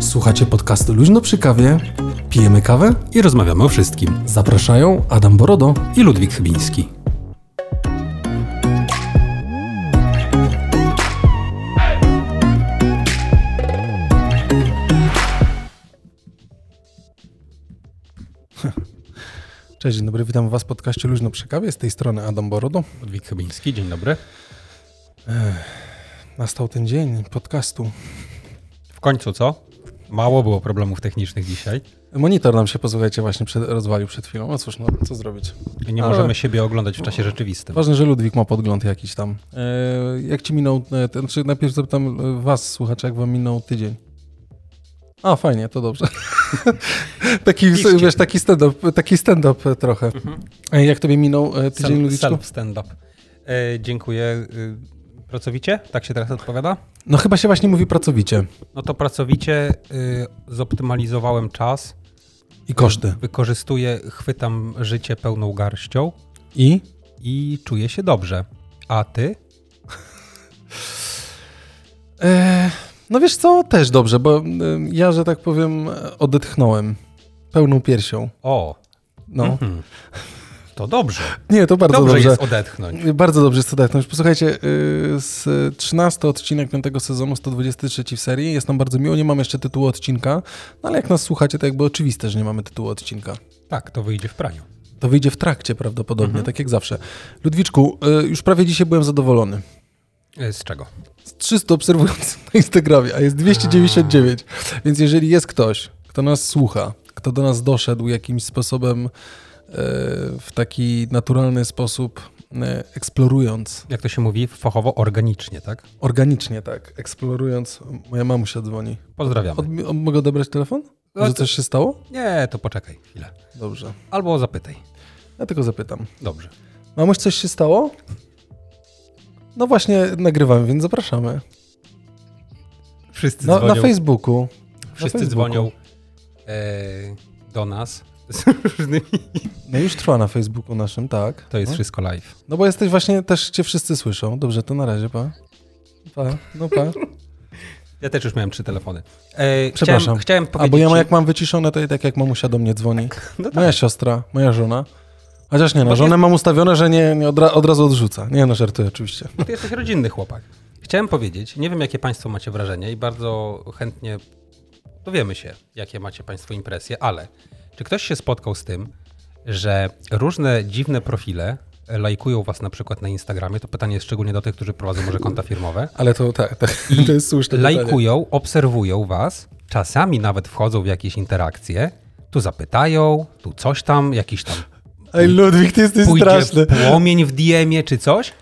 Słuchacie podcastu Luźno przy kawie, pijemy kawę i rozmawiamy o wszystkim. Zapraszają Adam Borodo i Ludwik Chybiński. Cześć, dzień dobry, witam Was w podcaście Luźno przy kawie. Z tej strony Adam Borodo. Ludwik Chybiński, dzień dobry. Ech, nastał ten dzień podcastu. W końcu co? Mało było problemów technicznych dzisiaj. Monitor nam się, posłuchajcie, właśnie przed, rozwalił przed chwilą. No cóż, no co zrobić? I nie Ale... możemy siebie oglądać w czasie rzeczywistym. Ważne, że Ludwik ma podgląd jakiś tam. E, jak ci minął, e, ten, czy najpierw zapytam was, słuchacze, jak wam minął tydzień? A, fajnie, to dobrze. taki, wiesz, taki stand-up, taki stand-up trochę. Mhm. Jak tobie minął e, tydzień, Ludwiczku? Self stand-up. E, dziękuję. Pracowicie? Tak się teraz odpowiada? No chyba się właśnie mówi pracowicie. No to pracowicie y, zoptymalizowałem czas. I koszty. Wykorzystuję, chwytam życie pełną garścią. I? I czuję się dobrze. A ty? e, no wiesz co, też dobrze, bo y, ja, że tak powiem, odetchnąłem pełną piersią. O. No. Mm -hmm. To dobrze. Nie, to bardzo dobrze. dobrze jest odetchnąć. Bardzo dobrze jest odetchnąć. Posłuchajcie, y, z 13 odcinek 5 sezonu, 123 w serii. Jest nam bardzo miło. Nie mamy jeszcze tytułu odcinka, no ale jak nas słuchacie, to jakby oczywiste, że nie mamy tytułu odcinka. Tak, to wyjdzie w praniu. To wyjdzie w trakcie prawdopodobnie, mhm. tak jak zawsze. Ludwiczku, y, już prawie dzisiaj byłem zadowolony. Y, z czego? Z 300 obserwujących na Instagramie, a jest 299. A. Więc jeżeli jest ktoś, kto nas słucha, kto do nas doszedł jakimś sposobem w taki naturalny sposób e, eksplorując. Jak to się mówi fachowo, organicznie, tak? Organicznie, tak. Eksplorując. Moja mamusia dzwoni. Pozdrawiam. Mogę odebrać telefon? No coś się stało? Nie, to poczekaj chwilę. Dobrze. Albo zapytaj. Ja tylko zapytam. Dobrze. Mamuś, coś się stało? No właśnie nagrywamy, więc zapraszamy. Wszyscy na, dzwonią. Na Facebooku. Wszyscy na Facebooku. dzwonią e, do nas z różnymi... No już trwa na Facebooku naszym, tak. To jest no. wszystko live. No bo jesteś właśnie, też cię wszyscy słyszą. Dobrze, to na razie, pa. Pa, no pa. Ja też już miałem trzy telefony. E, Przepraszam. Chciałem, chciałem powiedzieć... A bo ja jak mam wyciszone, to i tak jak mamusia do mnie dzwoni. No tak. Moja siostra, moja żona. Chociaż nie, no, żonę mam ustawione, że nie, nie od, ra od, razu odrzuca. Nie, no żartuję oczywiście. Bo ty jesteś rodzinny chłopak. Chciałem powiedzieć, nie wiem jakie państwo macie wrażenie i bardzo chętnie dowiemy się, jakie macie państwo impresje, ale czy ktoś się spotkał z tym, że różne dziwne profile lajkują was na przykład na Instagramie, to pytanie jest szczególnie do tych, którzy prowadzą może konta firmowe. Ale to tak, tak I to jest słuszne Lajkują, pytanie. obserwują was, czasami nawet wchodzą w jakieś interakcje, tu zapytają, tu coś tam, jakiś tam... Ej Ludwik, ty jesteś straszny. płomień w DM-ie czy coś,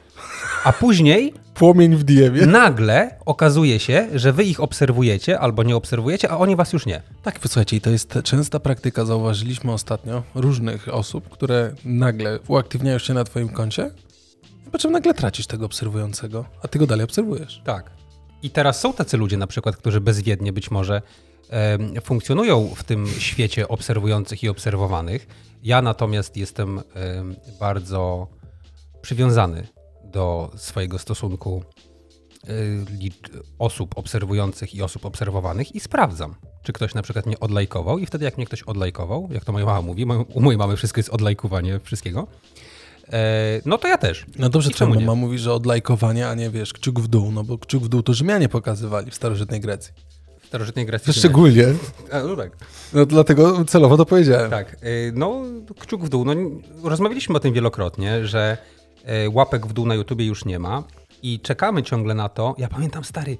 a później płomień w DM-ie. Nagle okazuje się, że wy ich obserwujecie albo nie obserwujecie, a oni was już nie. Tak, słuchajcie, i to jest częsta praktyka, zauważyliśmy ostatnio, różnych osób, które nagle uaktywniają się na twoim koncie, po czym nagle tracisz tego obserwującego, a ty go dalej obserwujesz. Tak. I teraz są tacy ludzie na przykład, którzy bezwiednie być może e, funkcjonują w tym świecie obserwujących i obserwowanych. Ja natomiast jestem e, bardzo przywiązany do swojego stosunku y, osób obserwujących i osób obserwowanych i sprawdzam, czy ktoś na przykład mnie odlajkował i wtedy jak mnie ktoś odlajkował, jak to moja mama mówi, u mojej mamy wszystko jest odlajkowanie wszystkiego, e, no to ja też. No dobrze, twoja mama mówi, że odlajkowanie, a nie wiesz, kciuk w dół, no bo kciuk w dół to Rzymianie pokazywali w starożytnej Grecji. W starożytnej Grecji. Szczególnie. A, no tak. No dlatego celowo to powiedziałem. Tak, y, no kciuk w dół. No, rozmawialiśmy o tym wielokrotnie, że łapek w dół na YouTubie już nie ma i czekamy ciągle na to. Ja pamiętam, stary,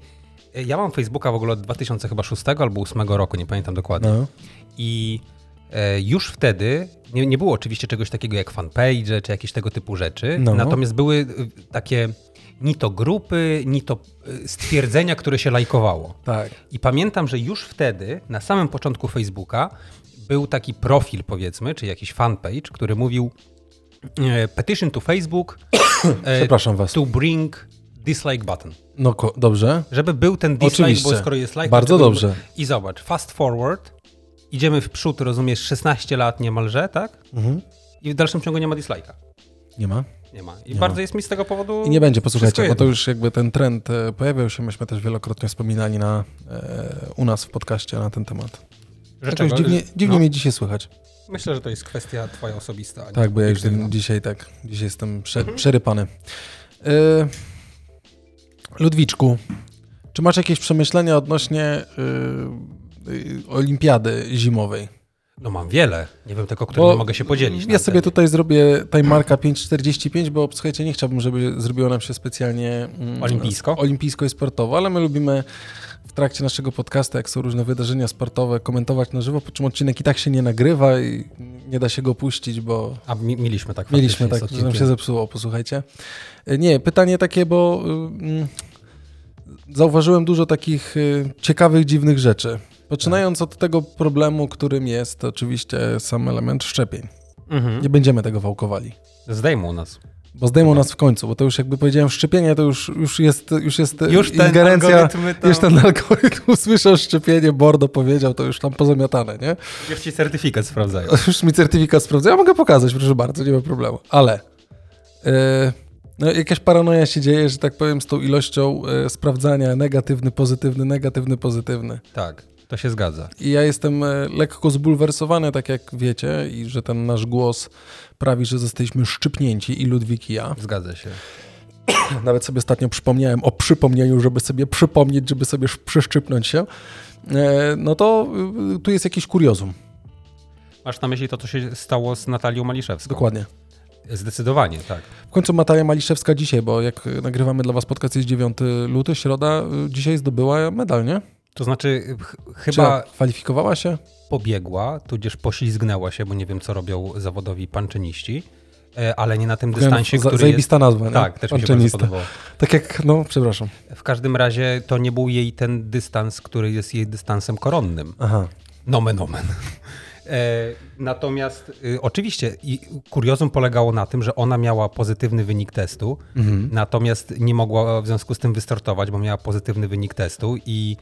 e, ja mam Facebooka w ogóle od 2006 albo 2008 roku, nie pamiętam dokładnie. No. I e, już wtedy nie, nie było oczywiście czegoś takiego jak fanpage czy jakieś tego typu rzeczy, no. natomiast były takie ni to grupy, ni to stwierdzenia, które się lajkowało. Tak. I pamiętam, że już wtedy, na samym początku Facebooka, był taki profil, powiedzmy, czy jakiś fanpage, który mówił: e, petition to Facebook e, Przepraszam was. to bring dislike button. No ko- dobrze. Żeby był ten dislike, Oczywiście. bo skoro jest like... Bardzo dobrze. I zobacz, fast forward, idziemy w przód, rozumiesz, 16 lat niemalże, tak? Mhm. I w dalszym ciągu nie ma dislike'a. Nie ma. Nie ma. I bardzo jest mi z tego powodu... I nie będzie, posłuchajcie, bo to już jakby ten trend e, pojawiał się, myśmy też wielokrotnie wspominali na, e, u nas w podcaście na ten temat. Że Jakoś czego? dziwnie, dziwnie No. mnie dzisiaj słychać. Myślę, że to jest kwestia twoja osobista. Tak, bo ja już dzisiaj tak, dzisiaj jestem prze, Mhm. przerypany. E, Ludwiczku, czy masz jakieś przemyślenia odnośnie e, e, olimpiady zimowej? No mam wiele. Nie wiem tylko, którymi mogę się podzielić. Ja sobie tutaj zrobię timemarka 5.45, bo słuchajcie, nie chciałbym, żeby zrobiło nam się specjalnie mm, Olimpijsko? olimpijsko i sportowo, ale my lubimy w trakcie naszego podcastu, jak są różne wydarzenia sportowe, komentować na żywo, po czym odcinek i tak się nie nagrywa i nie da się go puścić, bo A mi, mieliśmy tak mieliśmy tak, że nam się zepsuło, posłuchajcie. E, Nie, pytanie takie, bo mm, zauważyłem dużo takich y, ciekawych, dziwnych rzeczy. Poczynając od tego problemu, którym jest oczywiście sam element szczepień. Mhm. Nie będziemy tego wałkowali. Zdejmą nas. Bo zdejmą nas w końcu, bo to już jakby powiedziałem, szczepienie to już, już jest, już jest Już ten ingerencja, algorytmy tam- już ten algorytm usłyszał szczepienie, Bordo powiedział, to już tam pozamiatane, nie? Już ci certyfikat sprawdzają. Już mi certyfikat sprawdza, ja mogę pokazać, proszę bardzo, nie ma problemu, ale yy, no jakaś paranoja się dzieje, że tak powiem, z tą ilością yy, sprawdzania negatywny, pozytywny, negatywny, pozytywny. Tak, to się zgadza. I ja jestem e, lekko zbulwersowany, tak jak wiecie, i że ten nasz głos prawi, że zostaliśmy szczypnięci i Ludwik i ja. Zgadza się. Nawet sobie ostatnio przypomniałem o przypomnieniu, żeby sobie przypomnieć, żeby sobie sz- przeszczypnąć się. E, No to y, tu jest jakiś kuriozum. Masz na myśli to, co się stało z Natalią Maliszewską? Dokładnie. Zdecydowanie, tak. W końcu Natalia Maliszewska dzisiaj, bo jak nagrywamy dla was podcast jest 9 luty, środa, dzisiaj zdobyła medal, nie? To znaczy, ch- Czy chyba kwalifikowała się? pobiegła, tudzież poślizgnęła się, bo nie wiem, co robią zawodowi panczyniści, e, ale nie na tym dystansie, który jest... Zajebista nazwa, nie? Tak, też mi się bardzo Panczynista. podobało. Tak jak, no, przepraszam. W każdym razie to nie był jej ten dystans, który jest jej dystansem koronnym. Aha. Nomen omen. E, natomiast y, oczywiście i kuriozum polegało na tym, że ona miała pozytywny wynik testu, Mhm. natomiast nie mogła w związku z tym wystartować, bo miała pozytywny wynik testu i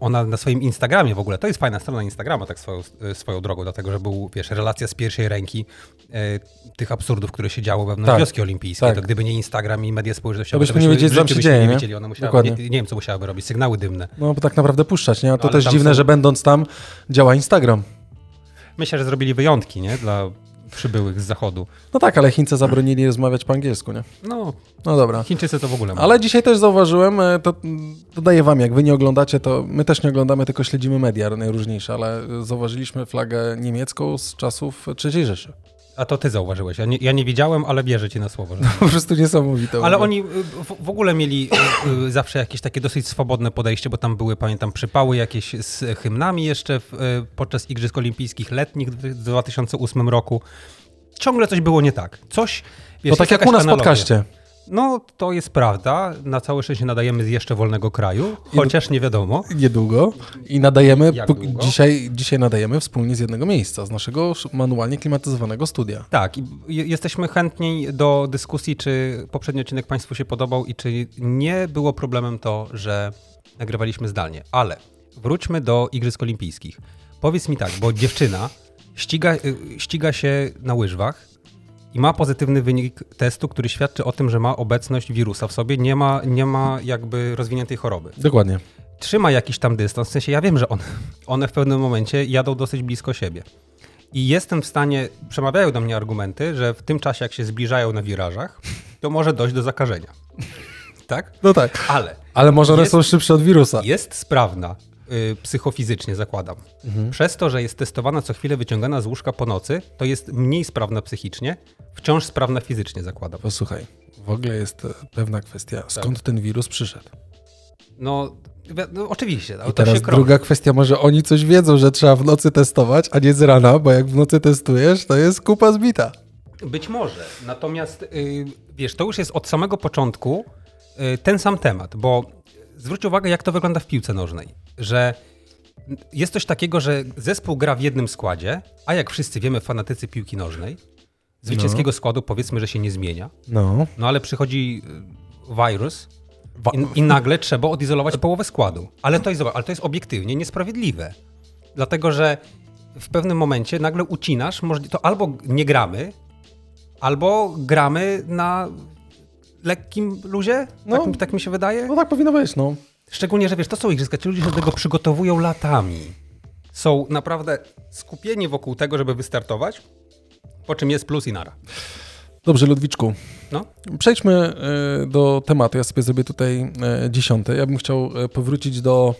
ona na swoim Instagramie w ogóle, to jest fajna strona Instagrama tak swoją, y, swoją drogą, dlatego że był, wiesz, relacja z pierwszej ręki e, tych absurdów, które się działy wewnątrz Tak, wioski olimpijskiej. tak. To gdyby nie Instagram i media społecznościowe, To byśmy nie wiedzieli, co się byśmy dzieje, nie nie? wiedzieli. Ona musiała, nie, nie wiem, co musiałaby robić, sygnały dymne. No bo tak naprawdę puszczać, nie? A to No, też dziwne, są- że będąc tam działa Instagram. Myślę, że zrobili wyjątki, nie? Dla przybyłych z zachodu. No tak, ale Chińcy zabronili rozmawiać po angielsku, nie? No, No dobra. Chińczycy to w ogóle Ale dzisiaj też zauważyłem, e, to dodaję wam, jak wy nie oglądacie, to my też nie oglądamy, tylko śledzimy media najróżniejsze, ale zauważyliśmy flagę niemiecką z czasów III Rzeszy. A to ty zauważyłeś. Ja nie, ja nie widziałem, ale wierzę ci na słowo. Że... Po prostu niesamowite. Ale oni y, w, w ogóle mieli y, y, zawsze jakieś takie dosyć swobodne podejście, bo tam były, pamiętam, przypały jakieś z hymnami jeszcze w, y, podczas Igrzysk Olimpijskich letnich w 2008 roku. Ciągle coś było nie tak. Coś, wiesz, To tak jak u nas w podcaście. No, to jest prawda. Na całe szczęście nadajemy z jeszcze wolnego kraju, chociaż nie wiadomo. Niedługo. I nadajemy, długo? dzisiaj, dzisiaj nadajemy wspólnie z jednego miejsca, z naszego sz- manualnie klimatyzowanego studia. Tak, i je- jesteśmy chętni do dyskusji, czy poprzedni odcinek Państwu się podobał i czy nie było problemem to, że nagrywaliśmy zdalnie. Ale wróćmy do Igrzysk Olimpijskich. Powiedz mi tak, bo dziewczyna ściga, y, ściga się na łyżwach i ma pozytywny wynik testu, który świadczy o tym, że ma obecność wirusa w sobie, nie ma, nie ma jakby rozwiniętej choroby. Dokładnie. Trzyma jakiś tam dystans, w sensie ja wiem, że one, one w pewnym momencie jadą dosyć blisko siebie. I jestem w stanie, przemawiają do mnie argumenty, że w tym czasie, jak się zbliżają na wirażach, to może dojść do zakażenia. Tak? No tak. Ale Ale może one Jest- są szybsze od wirusa. jest sprawna psychofizycznie, zakładam. Przez to, że jest testowana co chwilę, wyciągana z łóżka po nocy, to jest mniej sprawna psychicznie, wciąż sprawna fizycznie, zakładam. Posłuchaj, w ogóle jest e, pewna kwestia, Tak. skąd ten wirus przyszedł. No, wi- no oczywiście. no, I teraz druga kwestia, może oni coś wiedzą, że trzeba w nocy testować, a nie z rana, bo jak w nocy testujesz, to jest kupa zbita. Być może. Natomiast y, wiesz, to już jest od samego początku y, ten sam temat, bo zwróć uwagę, jak to wygląda w piłce nożnej, że jest coś takiego, że zespół gra w jednym składzie, a jak wszyscy wiemy, fanatycy piłki nożnej, Zwycięskiego składu powiedzmy, że się nie zmienia, No. no ale przychodzi y, wirus i, i nagle trzeba odizolować połowę składu. Ale to, jest, ale to jest obiektywnie niesprawiedliwe. Dlatego, że w pewnym momencie nagle ucinasz, to albo nie gramy, albo gramy na lekkim luzie, No. tak, tak mi się wydaje. No tak powinno być, no. Szczególnie, że wiesz, to są igrzyska, ci ludzie się do tego przygotowują latami. Są naprawdę skupieni wokół tego, żeby wystartować, po czym jest plus i nara. Dobrze, Ludwiczku. No, Przejdźmy e, do tematu. Ja sobie zrobię tutaj e, dziesiąte. Ja bym chciał e, powrócić do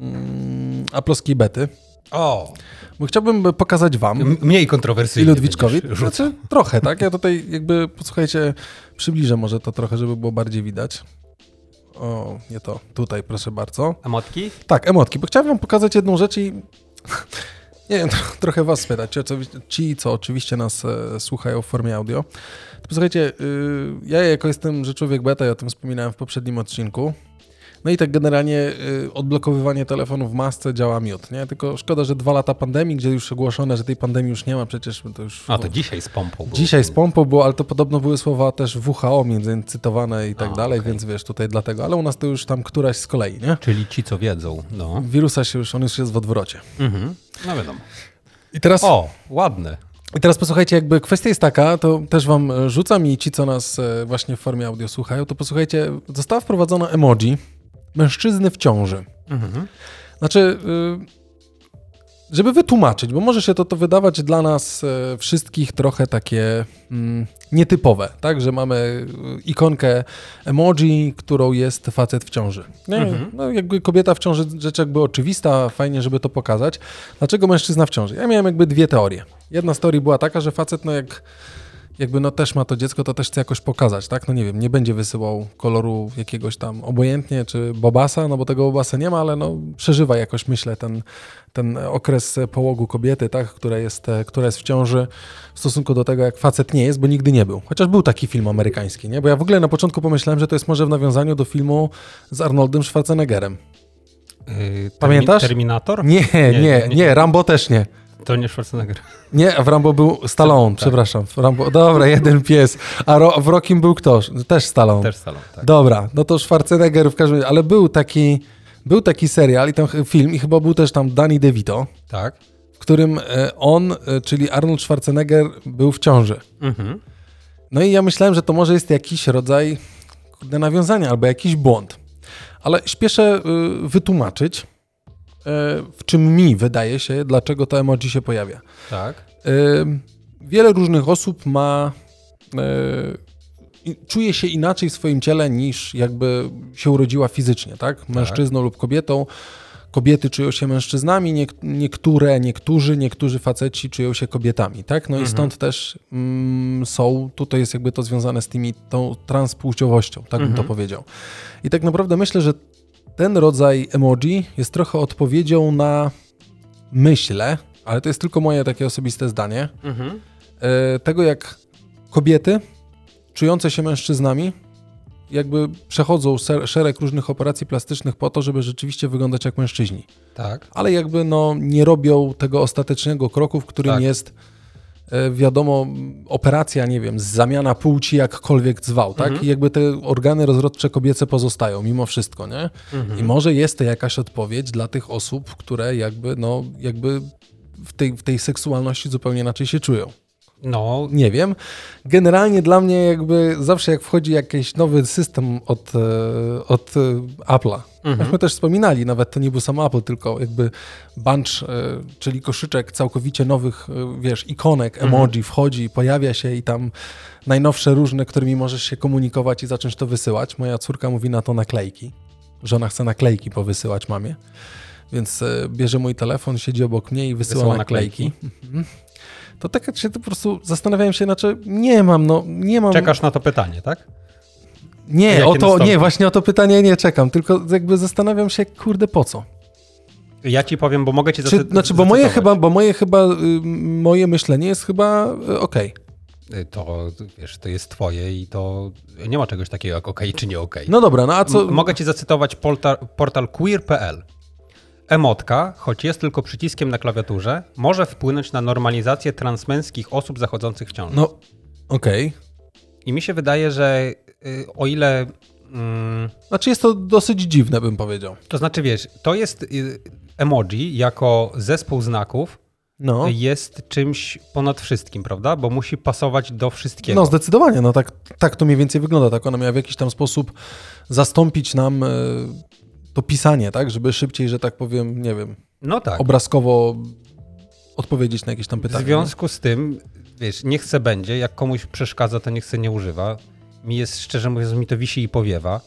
mm, aplowskiej bety, o, bo chciałbym pokazać wam m- mniej i kontrowersyjnie Ludwiczkowi. będziesz rzucał. Znaczy, trochę, tak? Ja tutaj jakby, posłuchajcie, przybliżę może to trochę, żeby było bardziej widać. O, nie to. Tutaj, proszę bardzo. Emotki? Tak, emotki, bo chciałem wam pokazać jedną rzecz i nie wiem, trochę was spytać, ci, oczywiście- ci co oczywiście nas e, słuchają w formie audio. To posłuchajcie, y, ja jako jestem, że człowiek beta, ja o tym wspominałem w poprzednim odcinku, no i tak generalnie y, odblokowywanie telefonu w masce działa miód, nie? Tylko szkoda, że dwa lata pandemii, gdzie już ogłoszone, że tej pandemii już nie ma, przecież to już... A, to dzisiaj z pompą było. Dzisiaj z pompą było, ale to podobno były słowa też WHO między innymi cytowane i tak A, dalej, okej. więc wiesz, tutaj dlatego, ale u nas to już tam któraś z kolei, nie? Czyli ci, co wiedzą, no. Wirusa się już, on już jest w odwrocie. Mhm. No wiadomo. I teraz, O, ładne. I teraz posłuchajcie, jakby kwestia jest taka, to też wam rzucam i ci, co nas e, właśnie w formie audio słuchają, to posłuchajcie, została wprowadzona emoji mężczyzny w ciąży. Mhm. Znaczy, y, żeby wytłumaczyć, bo może się to, to wydawać dla nas e, wszystkich trochę takie mm, nietypowe, tak? Że mamy y, ikonkę emoji, którą jest facet w ciąży. Nie? Mhm. No, jakby kobieta w ciąży, rzecz jakby oczywista, fajnie, żeby to pokazać. Dlaczego mężczyzna w ciąży? Ja miałem jakby dwie teorie. Jedna z teorii była taka, że facet, no jak jakby no też ma to dziecko, to też chce jakoś pokazać, tak? No nie wiem, nie będzie wysyłał koloru jakiegoś tam obojętnie, czy bobasa, no bo tego bobasa nie ma, ale no przeżywa jakoś, myślę, ten, ten okres połogu kobiety, tak? Która jest, e, która jest w ciąży w stosunku do tego, jak facet nie jest, bo nigdy nie był. Chociaż był taki film amerykański, nie? Bo ja w ogóle na początku pomyślałem, że to jest może w nawiązaniu do filmu z Arnoldem Schwarzeneggerem. Yy, Pamiętasz? Terminator? Nie, nie, nie. Rambo też nie. To nie Schwarzenegger. Nie, w Rambo był Stallone, Tak. przepraszam. W Rambo, dobra, jeden pies. A ro, w Rockim był kto? Też Stallone. Też salon, tak. Dobra, no to Schwarzenegger w każdym razie, ale był taki, był taki serial i tam film i chyba był też tam Danny DeVito, Tak. w którym e, on, e, czyli Arnold Schwarzenegger był w ciąży. Mhm. No i ja myślałem, że to może jest jakiś rodzaj nawiązania albo jakiś błąd. Ale śpieszę y, wytłumaczyć, w czym mi wydaje się, dlaczego to emoji się pojawia. Tak. Ym, Wiele różnych osób ma. i- czuje się inaczej w swoim ciele niż jakby się urodziła fizycznie, tak? Mężczyzną lub kobietą. Kobiety czują się mężczyznami, niek- niektóre, niektórzy, niektórzy faceci czują się kobietami, tak? No i stąd też mm, są, tutaj jest jakby to związane z tymi, tą transpłciowością, tak bym to powiedział. I tak naprawdę myślę, że ten rodzaj emoji jest trochę odpowiedzią na myślę, ale to jest tylko moje takie osobiste zdanie, Mhm. e, tego jak kobiety czujące się mężczyznami jakby przechodzą szereg różnych operacji plastycznych po to, żeby rzeczywiście wyglądać jak mężczyźni. Tak. Ale jakby no nie robią tego ostatecznego kroku, w którym Tak. jest wiadomo, operacja, nie wiem, zamiana płci jakkolwiek zwał, tak? Mhm. I jakby te organy rozrodcze kobiece pozostają mimo wszystko, nie? Mhm. I może jest to jakaś odpowiedź dla tych osób, które jakby, no, jakby w tej, w tej seksualności zupełnie inaczej się czują. No, Nie wiem. Generalnie dla mnie jakby zawsze jak wchodzi jakiś nowy system od, e, od e, Apple'a, Mhm. myśmy też wspominali, nawet to nie był sam Apple, tylko jakby bunch, e, czyli koszyczek całkowicie nowych, wiesz, ikonek, Mhm. emoji wchodzi, pojawia się i tam najnowsze różne, którymi możesz się komunikować i zacząć to wysyłać. Moja córka mówi na to naklejki, że ona chce naklejki powysyłać mamie. Więc bierze mój telefon, siedzi obok mnie i wysyła, Wysyła naklejki. Mhm. To tak się to po prostu zastanawiałem się, znaczy nie mam, no nie mam. czekasz na to pytanie, tak? Nie, o to, nie, właśnie o to pytanie nie czekam, tylko jakby zastanawiam się, kurde, po co? Ja ci powiem, bo mogę ci Czy, zacy- znaczy, bo moje zacytować. chyba, bo moje chyba, y, moje myślenie jest chyba y, okej. Y, To, wiesz, to jest twoje i to nie ma czegoś takiego jak okej czy nie okej. No dobra, no a co? M- Mogę ci zacytować portal, portal queer.pl. Emotka, choć jest tylko przyciskiem na klawiaturze, może wpłynąć na normalizację transmęskich osób zachodzących w ciąży. No, Okej. I mi się wydaje, że y, o ile. Mm, Znaczy jest to dosyć dziwne, bym powiedział. to znaczy, wiesz, to jest y, emoji jako zespół znaków No. jest czymś ponad wszystkim, prawda? Bo musi pasować do wszystkiego. No zdecydowanie, no tak, tak to mniej więcej wygląda, tak ona miała w jakiś tam sposób zastąpić nam e, to pisanie, tak, żeby szybciej, że tak powiem, nie wiem, no tak. obrazkowo odpowiedzieć na jakieś tam W pytania. związku z tym, wiesz, nie chce będzie, jak komuś przeszkadza, to nie chce nie używa. Mi jest, szczerze mówiąc, mi to wisi i powiewa.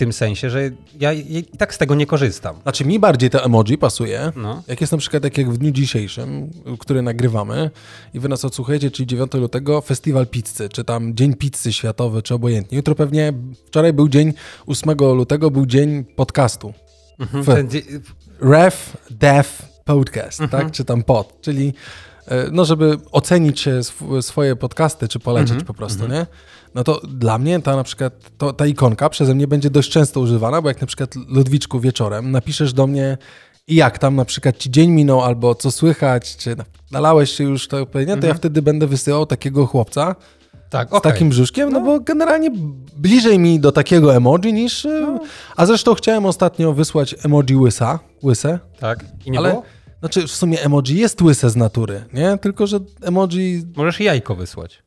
W tym sensie, że ja i tak z tego nie korzystam. Znaczy mi bardziej te emoji pasuje, No. jak jest na przykład tak jak w dniu dzisiejszym, który nagrywamy i wy nas odsłuchujecie, czyli 9 lutego, festiwal pizzy, czy tam dzień pizzy światowy, czy obojętnie. Jutro pewnie, wczoraj był dzień 8 lutego, był dzień podcastu. Mhm. Ref Dev Podcast, Mhm. tak? Czy tam pod, czyli e, no, żeby ocenić swoje podcasty, czy polecieć Mhm. po prostu, nie? No to dla mnie ta na przykład, to, ta ikonka przeze mnie będzie dość często używana, bo jak na przykład Ludwiczku wieczorem napiszesz do mnie i jak tam na przykład ci dzień minął, albo co słychać, czy na- nalałeś się już to pewnie, to ja wtedy będę wysyłał takiego chłopca tak, z Mhm. okej. takim brzuszkiem, no. bo generalnie bliżej mi do takiego emoji niż... e, No. A zresztą chciałem ostatnio wysłać emoji łysa, łyse, Tak. I nie ale było? znaczy w sumie emoji jest łyse z natury, nie? Tylko, że emoji, Możesz jajko wysłać.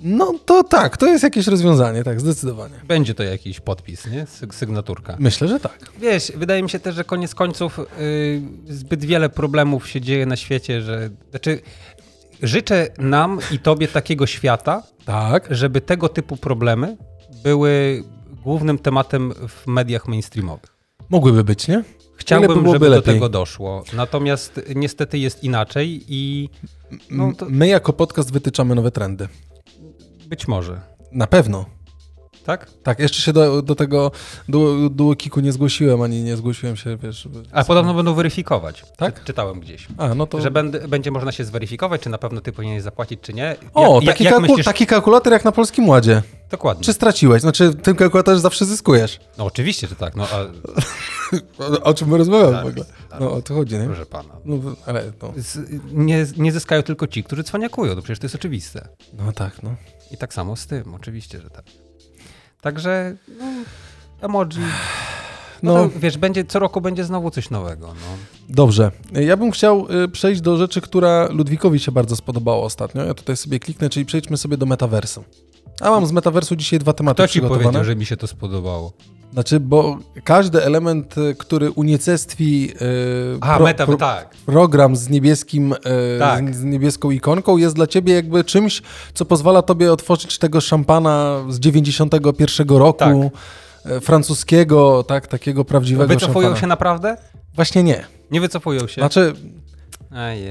No to tak, to jest jakieś rozwiązanie, tak, zdecydowanie. Będzie to jakiś podpis, nie? Syg- Sygnaturka. Myślę, że tak. Wiesz, wydaje mi się też, że koniec końców y, zbyt wiele problemów się dzieje na świecie, że. Znaczy, życzę nam i tobie takiego świata, Tak. żeby tego typu problemy były głównym tematem w mediach mainstreamowych. Mogłyby być, nie? Chciałbym, byłoby żeby do lepiej. tego doszło. Natomiast niestety jest inaczej i no, to My jako podcast wytyczamy nowe trendy. Być może. Na pewno. Tak? Tak, jeszcze się do, do tego du- duokiku nie zgłosiłem, ani nie zgłosiłem się, wiesz... A podobno będą weryfikować. Tak? Czy, czytałem gdzieś. A, no to... Że będę, będzie można się zweryfikować, czy na pewno ty powinieneś zapłacić, czy nie. O, jak, taki, jak kalku- myślisz? taki kalkulator jak na Polskim Ładzie. Dokładnie. Czy straciłeś? Znaczy, tym kalkulatorze zawsze zyskujesz. No oczywiście, że tak. No, a, O, czym my rozmawiamy w ogóle? No, o to chodzi, nie? proszę pana. No, ale to... Z, nie, nie zyskają tylko ci, którzy cwaniakują. No przecież to jest oczywiste. No tak, no. I tak samo z tym, oczywiście, że tak. Także no, emoji. No, No. to, wiesz, będzie, co roku będzie znowu coś nowego. No. Dobrze. Ja bym chciał y, przejść do rzeczy, która Ludwikowi się bardzo spodobała ostatnio. Ja tutaj sobie kliknę, czyli przejdźmy sobie do metaversu. A mam z metaversu dzisiaj dwa tematy Kto ci przygotowane. powiedział, że mi się to spodobało? Znaczy, bo każdy element, y, który unicestwi y, A, pro- meta, pro- tak. program z niebieskim, y, Tak. z, z niebieską ikonką jest dla ciebie jakby czymś, co pozwala tobie otworzyć tego szampana z 91 roku. Tak. y, Francuskiego, tak, takiego prawdziwego Wycofują szampana. się naprawdę? Właśnie nie. Nie wycofują się? Znaczy,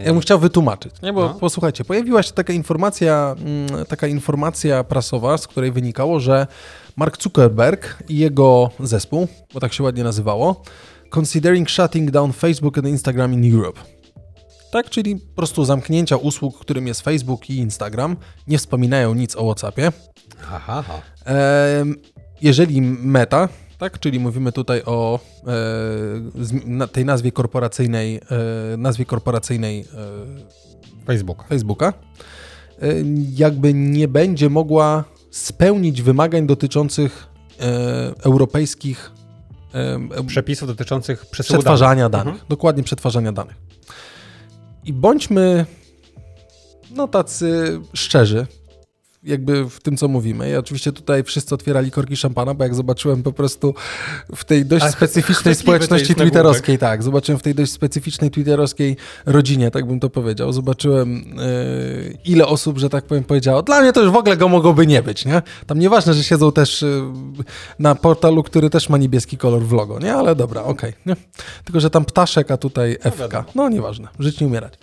Ja bym chciał wytłumaczyć, nie? bo No. posłuchajcie, pojawiła się taka informacja, mm, taka informacja prasowa, z której wynikało, że Mark Zuckerberg i jego zespół, bo tak się ładnie nazywało, considering shutting down Facebook and Instagram in Europe. Tak, czyli po prostu zamknięcia usług, którym jest Facebook i Instagram, nie wspominają nic o WhatsAppie. Aha, aha. Em, Jeżeli Meta, tak, czyli mówimy tutaj o e, tej nazwie korporacyjnej, e, nazwie korporacyjnej e, Facebook. Facebooka, e, jakby nie będzie mogła spełnić wymagań dotyczących e, europejskich e, Przepisów dotyczących przetwarzania danych. danych. Dokładnie przetwarzania danych. I bądźmy no tacy szczerzy, jakby w tym, co mówimy. Ja oczywiście tutaj wszyscy otwierali korki szampana, bo jak zobaczyłem po prostu w tej dość specyficznej społeczności twitterowskiej, tak, zobaczyłem w tej dość specyficznej twitterowskiej rodzinie, tak bym to powiedział, zobaczyłem yy, ile osób, że tak powiem, powiedziało, dla mnie to już w ogóle go mogłoby nie być, nie? Tam nieważne, że siedzą też yy, na portalu, który też ma niebieski kolor w logo, nie? Ale dobra, okej, nie? Tylko, że tam ptaszek, a tutaj FK. wiadomo. No nieważne, żyć nie umierać.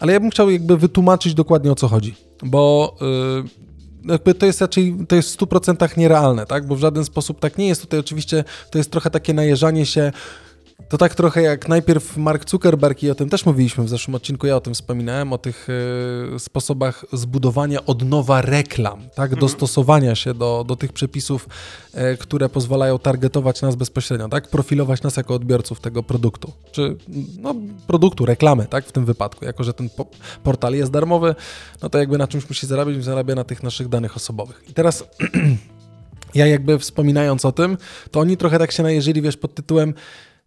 Ale ja bym chciał jakby wytłumaczyć dokładnie o co chodzi, bo yy, jakby to jest raczej, to jest w 100% nierealne, tak? Bo w żaden sposób tak nie jest. Tutaj oczywiście to jest trochę takie najeżanie się To tak trochę jak najpierw Mark Zuckerberg i o tym też mówiliśmy w zeszłym odcinku, ja o tym wspominałem, o tych y, sposobach zbudowania od nowa reklam, tak, mhm. dostosowania się do, do tych przepisów, y, które pozwalają targetować nas bezpośrednio, tak, profilować nas jako odbiorców tego produktu, czy no, produktu, reklamy, tak, w tym wypadku, jako że ten po portal jest darmowy, no to jakby na czymś musi zarabiać, zarabia na tych naszych danych osobowych. I teraz ja jakby wspominając o tym, to oni trochę tak się najeżyli, wiesz, pod tytułem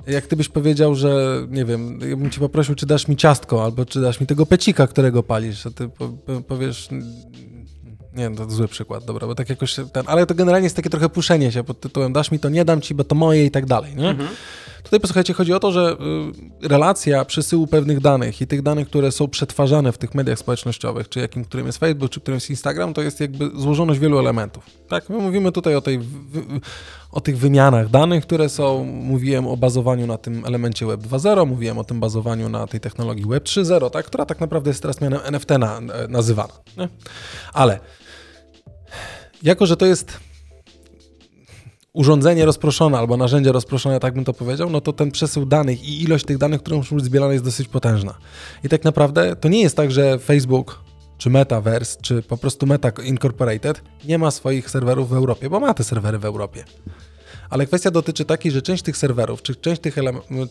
jak ty byś powiedział, że nie wiem, ja bym cię poprosił, czy dasz mi ciastko, albo czy dasz mi tego pecika, którego palisz, a ty powiesz, nie, to zły przykład, dobra, bo tak jakoś ten, ale to generalnie jest takie trochę puszenie się pod tytułem dasz mi to, nie dam ci, bo to moje i tak dalej, nie? Mhm. Tutaj posłuchajcie, chodzi o to, że y, relacja przesyłu pewnych danych i tych danych, które są przetwarzane w tych mediach społecznościowych, czy jakim, którym jest Facebook, czy którym jest Instagram, to jest jakby złożoność wielu elementów. Tak, my mówimy tutaj o tej o tych wymianach danych, które są, mówiłem o bazowaniu na tym elemencie Web 2.0, mówiłem o tym bazowaniu na tej technologii Web 3.0, tak, która tak naprawdę jest teraz mianem NFT na, nazywana. Nie? Ale jako, że to jest urządzenie rozproszone albo narzędzie rozproszone, tak bym to powiedział, no to ten przesył danych i ilość tych danych, które muszą być zbierane jest dosyć potężna. I tak naprawdę to nie jest tak, że Facebook czy Metaverse, czy po prostu Meta Incorporated nie ma swoich serwerów w Europie, bo ma te serwery w Europie. Ale kwestia dotyczy takiej, że część tych serwerów, czy część tych,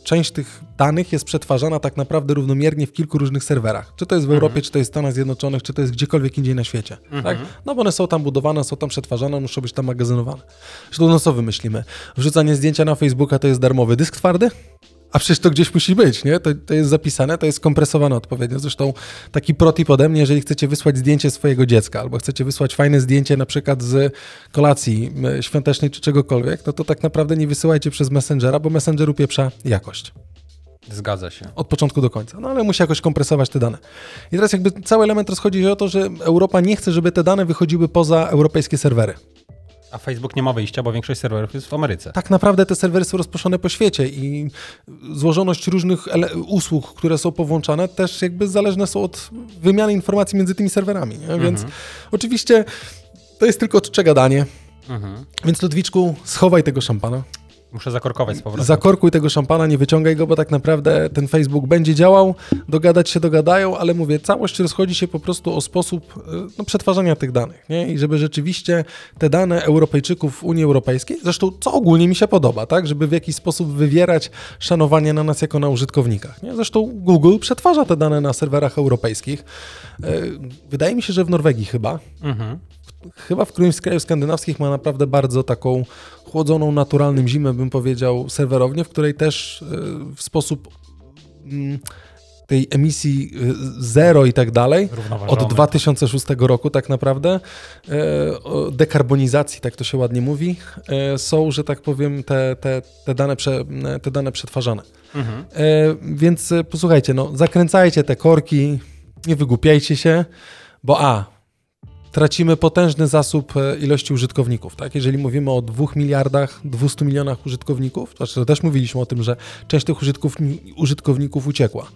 część tych danych jest przetwarzana tak naprawdę równomiernie w kilku różnych serwerach. Czy to jest w Europie, mhm. czy to jest w Stanach Zjednoczonych, czy to jest gdziekolwiek indziej na świecie. Mhm. Tak? No bo one są tam budowane, są tam przetwarzane, muszą być tam magazynowane. Zresztą no co wymyślimy? Wrzucanie zdjęcia na Facebooka to jest darmowy dysk twardy? A przecież to gdzieś musi być, nie? To, to jest zapisane, to jest kompresowane odpowiednio. Zresztą taki protip ode mnie, jeżeli chcecie wysłać zdjęcie swojego dziecka, albo chcecie wysłać fajne zdjęcie na przykład z kolacji świątecznej czy czegokolwiek, no to tak naprawdę nie wysyłajcie przez Messengera, bo Messenger upieprza jakość. Zgadza się. Od początku do końca. No ale musi jakoś kompresować te dane. I teraz jakby cały element rozchodzi się o to, że Europa nie chce, żeby te dane wychodziły poza europejskie serwery. A Facebook nie ma wyjścia, bo większość serwerów jest w Ameryce. Tak naprawdę te serwery są rozproszone po świecie i złożoność różnych usług, które są powłączane, też jakby zależne są od wymiany informacji między tymi serwerami. Mhm. Więc oczywiście to jest tylko czcze gadanie. Mhm. Więc Ludwiczku, schowaj tego szampana. Muszę zakorkować z powrotem. Zakorkuj tego szampana, nie wyciągaj go, bo tak naprawdę ten Facebook będzie działał, dogadać się dogadają, ale mówię, całość rozchodzi się po prostu o sposób e, no, przetwarzania tych danych. Nie? I żeby rzeczywiście te dane Europejczyków w Unii Europejskiej, zresztą co ogólnie mi się podoba, tak? żeby w jakiś sposób wywierać szanowanie na nas jako na użytkownikach. Nie? Zresztą Google przetwarza te dane na serwerach europejskich. E, wydaje mi się, że w Norwegii chyba. Mhm chyba w którymś z krajów skandynawskich ma naprawdę bardzo taką chłodzoną naturalnym zimę, bym powiedział, serwerownię, w której też e, w sposób mm, tej emisji e, zero i tak dalej, od 2006 roku tak naprawdę, e, dekarbonizacji, tak to się ładnie mówi, są, że tak powiem, te, te, te, dane, prze, te dane przetwarzane. Mhm. Więc posłuchajcie, no, zakręcajcie te korki, nie wygłupiajcie się, bo a, tracimy potężny zasób e, ilości użytkowników. Tak? Jeżeli mówimy o 2 miliardach, 200 milionach użytkowników, to, to też mówiliśmy o tym, że część tych użytkowników uciekła.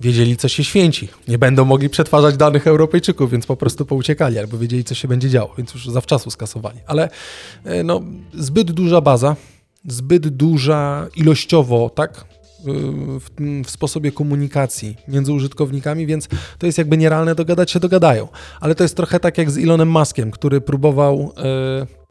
Wiedzieli, co się święci. Nie będą mogli przetwarzać danych Europejczyków, więc po prostu pouciekali, albo wiedzieli, co się będzie działo, więc już zawczasu skasowali. Ale e, no, zbyt duża baza, zbyt duża ilościowo, tak? W, w, sposobie komunikacji między użytkownikami, więc to jest jakby nierealne, dogadać się dogadają. Ale to jest trochę tak jak z Elonem Muskiem, który próbował e,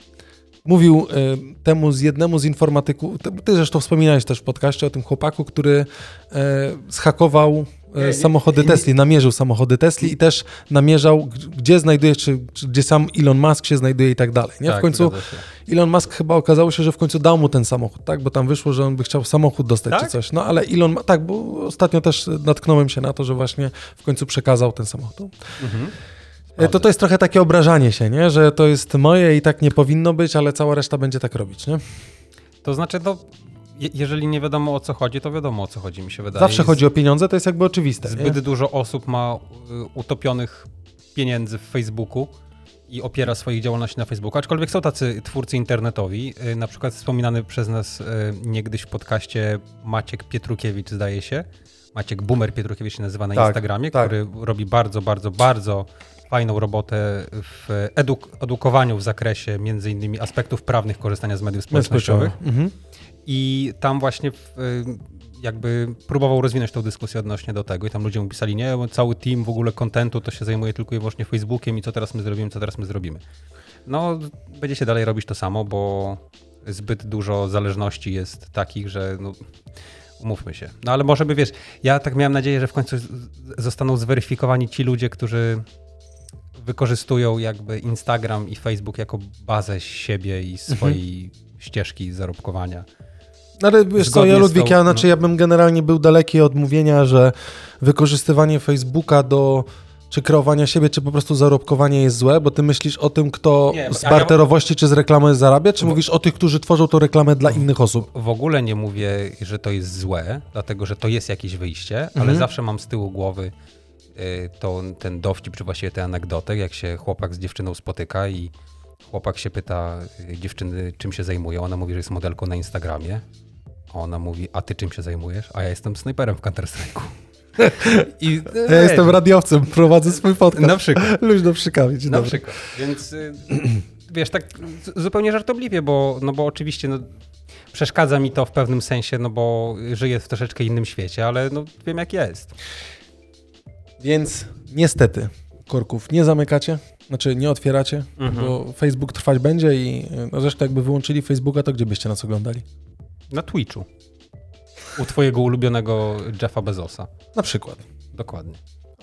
mówił e, temu z jednemu z informatyków, ty zresztą wspominałeś też w podcaście o tym chłopaku, który e, zhakował E, samochody Tesla, namierzył samochody Tesla i też namierzał, gdzie znajduje, czy, czy, gdzie sam Elon Musk się znajduje i tak dalej. Nie? Tak, w końcu Elon Musk chyba okazało się, że w końcu dał mu ten samochód, tak? Bo tam wyszło, że on by chciał samochód dostać tak? czy coś. No ale Elon, tak, bo ostatnio też natknąłem się na to, że właśnie w końcu przekazał ten samochód. Mhm. E, to to jest trochę takie obrażanie się, nie? Że to jest moje i tak nie powinno być, ale cała reszta będzie tak robić, nie? To znaczy, to jeżeli nie wiadomo o co chodzi, to wiadomo o co chodzi, mi się wydaje. Zawsze chodzi o pieniądze, to jest jakby oczywiste. Zbyt nie? dużo osób ma y, utopionych pieniędzy w Facebooku i opiera swoich działalności na Facebooku. Aczkolwiek są tacy twórcy internetowi, y, na przykład wspominany przez nas y, niegdyś w podcaście Maciek Pietrukiewicz, zdaje się. Maciek Boomer Pietrukiewicz się nazywa na tak, Instagramie, tak. który robi bardzo, bardzo, bardzo fajną robotę w eduk edukowaniu w zakresie między innymi aspektów prawnych korzystania z mediów społecznościowych. Mhm. I tam właśnie w, y, jakby próbował rozwinąć tą dyskusję odnośnie do tego i tam ludzie mu pisali, nie, cały team w ogóle kontentu to się zajmuje tylko i wyłącznie Facebookiem i co teraz my zrobimy, co teraz my zrobimy. No, będziecie dalej robić to samo, bo zbyt dużo zależności jest takich, że no, umówmy się. No ale może by, wiesz, ja tak miałem nadzieję, że w końcu zostaną zweryfikowani ci ludzie, którzy wykorzystują jakby Instagram i Facebook jako bazę siebie i swojej ścieżki zarobkowania. No ale wiesz co, ja Ludwik, tą- ja, znaczy no. ja bym generalnie był daleki od mówienia, że wykorzystywanie Facebooka do czy kreowania siebie, czy po prostu zarobkowanie jest złe, bo ty myślisz o tym, kto Nie, z ja- barterowości czy z reklamy zarabia, czy Bo- mówisz o tych, którzy tworzą tą reklamę dla innych osób? W ogóle nie mówię, że to jest złe, dlatego że to jest jakieś wyjście, ale Mhm. zawsze mam z tyłu głowy y, to, ten dowcip, czy właściwie tę anegdotę, jak się chłopak z dziewczyną spotyka i chłopak się pyta y, dziewczyny, czym się zajmuje. Ona mówi, że jest modelką na Instagramie. A ona mówi, a ty czym się zajmujesz? A ja jestem snajperem w Counter-Strike'u. I, Ja jestem radiowcem, prowadzę swój podcast. Na przykład. Luźno przykawie, dzień Na dobry. przykład. Więc y, wiesz, tak zupełnie żartobliwie, bo, no bo oczywiście no, przeszkadza mi to w pewnym sensie, no bo żyję w troszeczkę innym świecie, ale no, wiem jak jest. Więc niestety korków nie zamykacie, znaczy nie otwieracie, Mhm. bo Facebook trwać będzie i no zresztą jakby wyłączyli Facebooka, to gdzie byście nas oglądali? Na Twitchu. U twojego ulubionego Jeffa Bezosa. Na przykład. Dokładnie.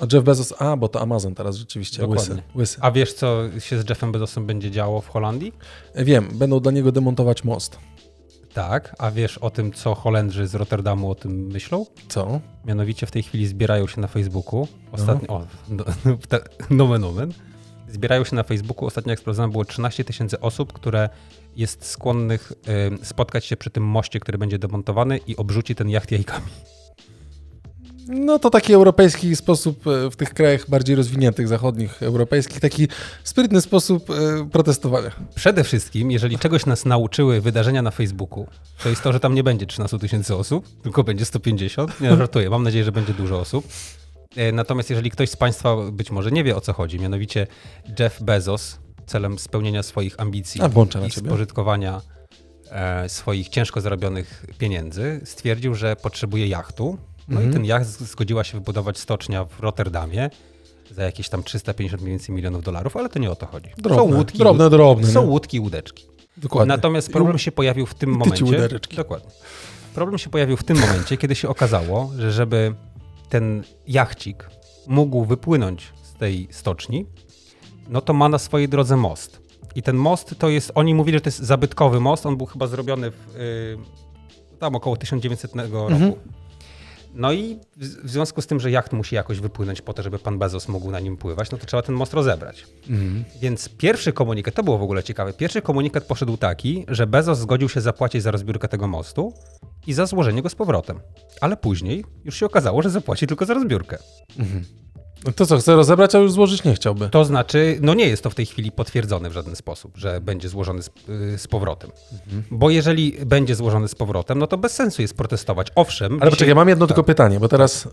A Jeff Bezos, a bo to Amazon teraz rzeczywiście, Dokładnie. łysy. łysy. A wiesz, co się z Jeffem Bezosem będzie działo w Holandii? Wiem, będą dla niego demontować most. Tak. A wiesz o tym, co Holendrzy z Rotterdamu o tym myślą? Co? Mianowicie w tej chwili zbierają się na Facebooku. Ostatnio, o, no, nomen omen. Zbierają się na Facebooku. Ostatnio jak sprawdzałem było 13 tysięcy osób, które jest skłonnych y, spotkać się przy tym moście, który będzie demontowany i obrzuci ten jacht jajkami. No to taki europejski sposób e, w tych krajach bardziej rozwiniętych, zachodnich, europejskich, taki sprytny sposób e, protestowania. Przede wszystkim, jeżeli czegoś nas nauczyły wydarzenia na Facebooku, to jest to, że tam nie będzie 13 tysięcy osób, tylko będzie 150. Nie, żartuję. Mam nadzieję, że będzie dużo osób. E, Natomiast jeżeli ktoś z Państwa być może nie wie o co chodzi, mianowicie Jeff Bezos celem spełnienia swoich ambicji i spożytkowania e, swoich ciężko zarobionych pieniędzy stwierdził, że potrzebuje jachtu. No Mhm. i ten jacht zgodziła się wybudować stocznia w Rotterdamie za jakieś tam 350 mniej więcej milionów dolarów, ale to nie o to chodzi. Drobne, są łódki, drobne, drobne. są nie? łódki i łódeczki. Dokładnie. Natomiast problem się pojawił w tym momencie. Dokładnie. Problem się pojawił w tym momencie, kiedy się okazało, że żeby ten jachcik mógł wypłynąć z tej stoczni, no to ma na swojej drodze most. I ten most to jest, oni mówili, że to jest zabytkowy most, on był chyba zrobiony w, y, tam około 1900 roku. Mhm. No i w, związku z tym, że jacht musi jakoś wypłynąć po to, żeby pan Bezos mógł na nim pływać, no to trzeba ten most rozebrać. Mhm. Więc pierwszy komunikat, to było w ogóle ciekawe, pierwszy komunikat poszedł taki, że Bezos zgodził się zapłacić za rozbiórkę tego mostu i za złożenie go z powrotem. Ale później już się okazało, że zapłaci tylko za rozbiórkę. No To co, chce rozebrać, a już złożyć nie chciałby. To znaczy, no nie jest to w tej chwili potwierdzone w żaden sposób, że będzie złożony z, y, z powrotem. Bo jeżeli będzie złożony z powrotem, no to bez sensu jest protestować. Owszem, Ale dzisiaj- poczekaj, mam jedno tylko pytanie, bo teraz y,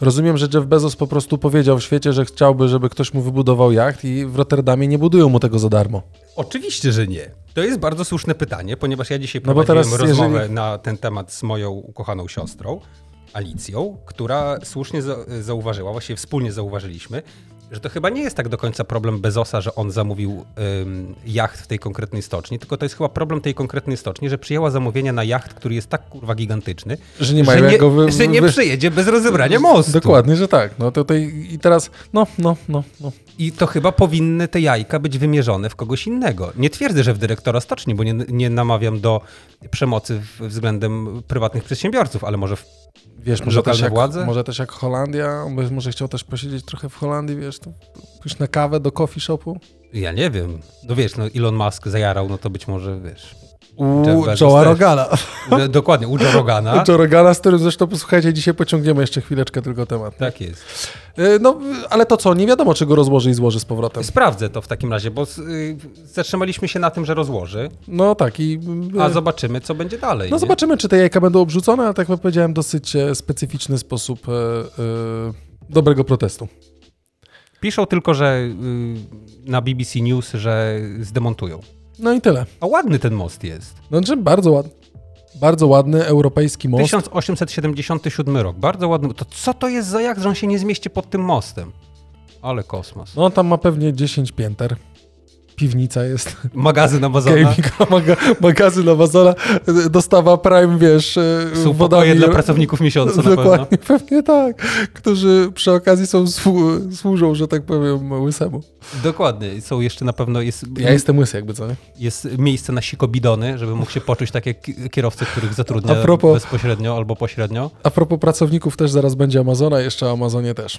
rozumiem, że Jeff Bezos po prostu powiedział w świecie, że chciałby, żeby ktoś mu wybudował jacht i w Rotterdamie nie budują mu tego za darmo. Oczywiście, że nie. To jest bardzo słuszne pytanie, ponieważ ja dzisiaj No bo prowadziłem teraz, rozmowę jeżeli- na ten temat z moją ukochaną siostrą, Alicją, która słusznie za zauważyła, właściwie wspólnie zauważyliśmy, że to chyba nie jest tak do końca problem Bezosa, że on zamówił ym, jacht w tej konkretnej stoczni, tylko to jest chyba problem tej konkretnej stoczni, że przyjęła zamówienie na jacht, który jest tak kurwa gigantyczny, Że nie że nie, wy, że nie przyjedzie bez rozebrania mostu. Dokładnie, że tak. No tutaj i teraz, no, no, no, no. I to chyba powinny te jajka być wymierzone w kogoś innego. Nie twierdzę, że w dyrektora stoczni, bo nie, nie namawiam do przemocy względem prywatnych przedsiębiorców, ale może w, Wiesz, może też, jak, władze? może też jak Holandia, może chciał też posiedzieć trochę w Holandii, wiesz, to pójść na kawę do coffee shopu. ja nie wiem. No wiesz, no Elon Musk zajarał, no to być może, wiesz, U Jeff Bezos Joe'a że- dokładnie, u Joe Rogana. Joe Rogala, z którym zresztą, posłuchajcie, dzisiaj pociągniemy jeszcze chwileczkę tylko temat. Tak jest. Y, No, ale to co, nie wiadomo, czy go rozłoży i złoży z powrotem. Sprawdzę to w takim razie, bo y, zatrzymaliśmy się na tym, że rozłoży, No tak i... y, a zobaczymy, co będzie dalej. No nie? zobaczymy, czy te jajka będą obrzucone, ale tak jak powiedziałem, dosyć e, specyficzny sposób e, e, dobrego protestu. Piszą tylko, że na BBC News, że zdemontują. No i tyle. A ładny ten most jest. No, że bardzo ładny. Bardzo ładny europejski most. 1877 rok, bardzo ładny. To co to jest za jacht, że on się nie zmieści pod tym mostem? Ale kosmos. No tam ma pewnie 10 pięter. Piwnica jest. Magazyn Amazona. Gaming, maga, magazyn Amazona. Dostawa Prime, wiesz, e, Są pokoje dla pracowników miesiąca Dokładnie, pewnie tak. Którzy przy okazji są słu- służą, że tak powiem, łysemu. Dokładnie. Są jeszcze na pewno, jest, Ja jestem łysy jakby, co nie? jest miejsce na sikobidony, żeby mógł się poczuć tak jak ki- kierowcy, których zatrudnia A propos- bezpośrednio albo pośrednio. A propos pracowników też zaraz będzie Amazona, jeszcze o Amazonie też.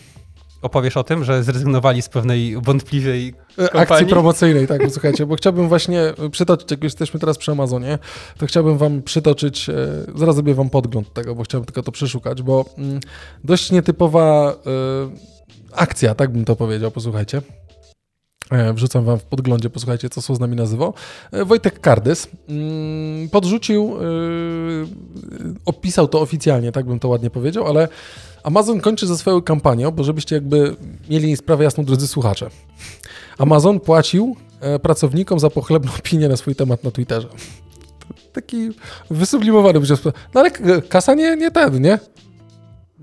Opowiesz o tym, że zrezygnowali z pewnej wątpliwej E, Akcji kampanii? promocyjnej, tak, słuchajcie, bo chciałbym właśnie przytoczyć, jak już jesteśmy teraz przy Amazonie, to chciałbym wam przytoczyć, e, zaraz zrobię wam podgląd tego, bo chciałbym tylko to przeszukać, bo mm, dość nietypowa e, akcja, tak bym to powiedział, posłuchajcie. E, Wrzucam wam w podglądzie, posłuchajcie, co słów z nami nazywał. E, Wojtek Kardys mm, podrzucił, e, opisał to oficjalnie, tak bym to ładnie powiedział, ale Amazon kończy ze swoją kampanią, bo żebyście jakby mieli sprawę jasną, drodzy słuchacze. Amazon płacił e, pracownikom za pochlebną opinię na swój temat na Twitterze. Taki wysublimowany. spo- No ale kasa nie, nie ten, nie?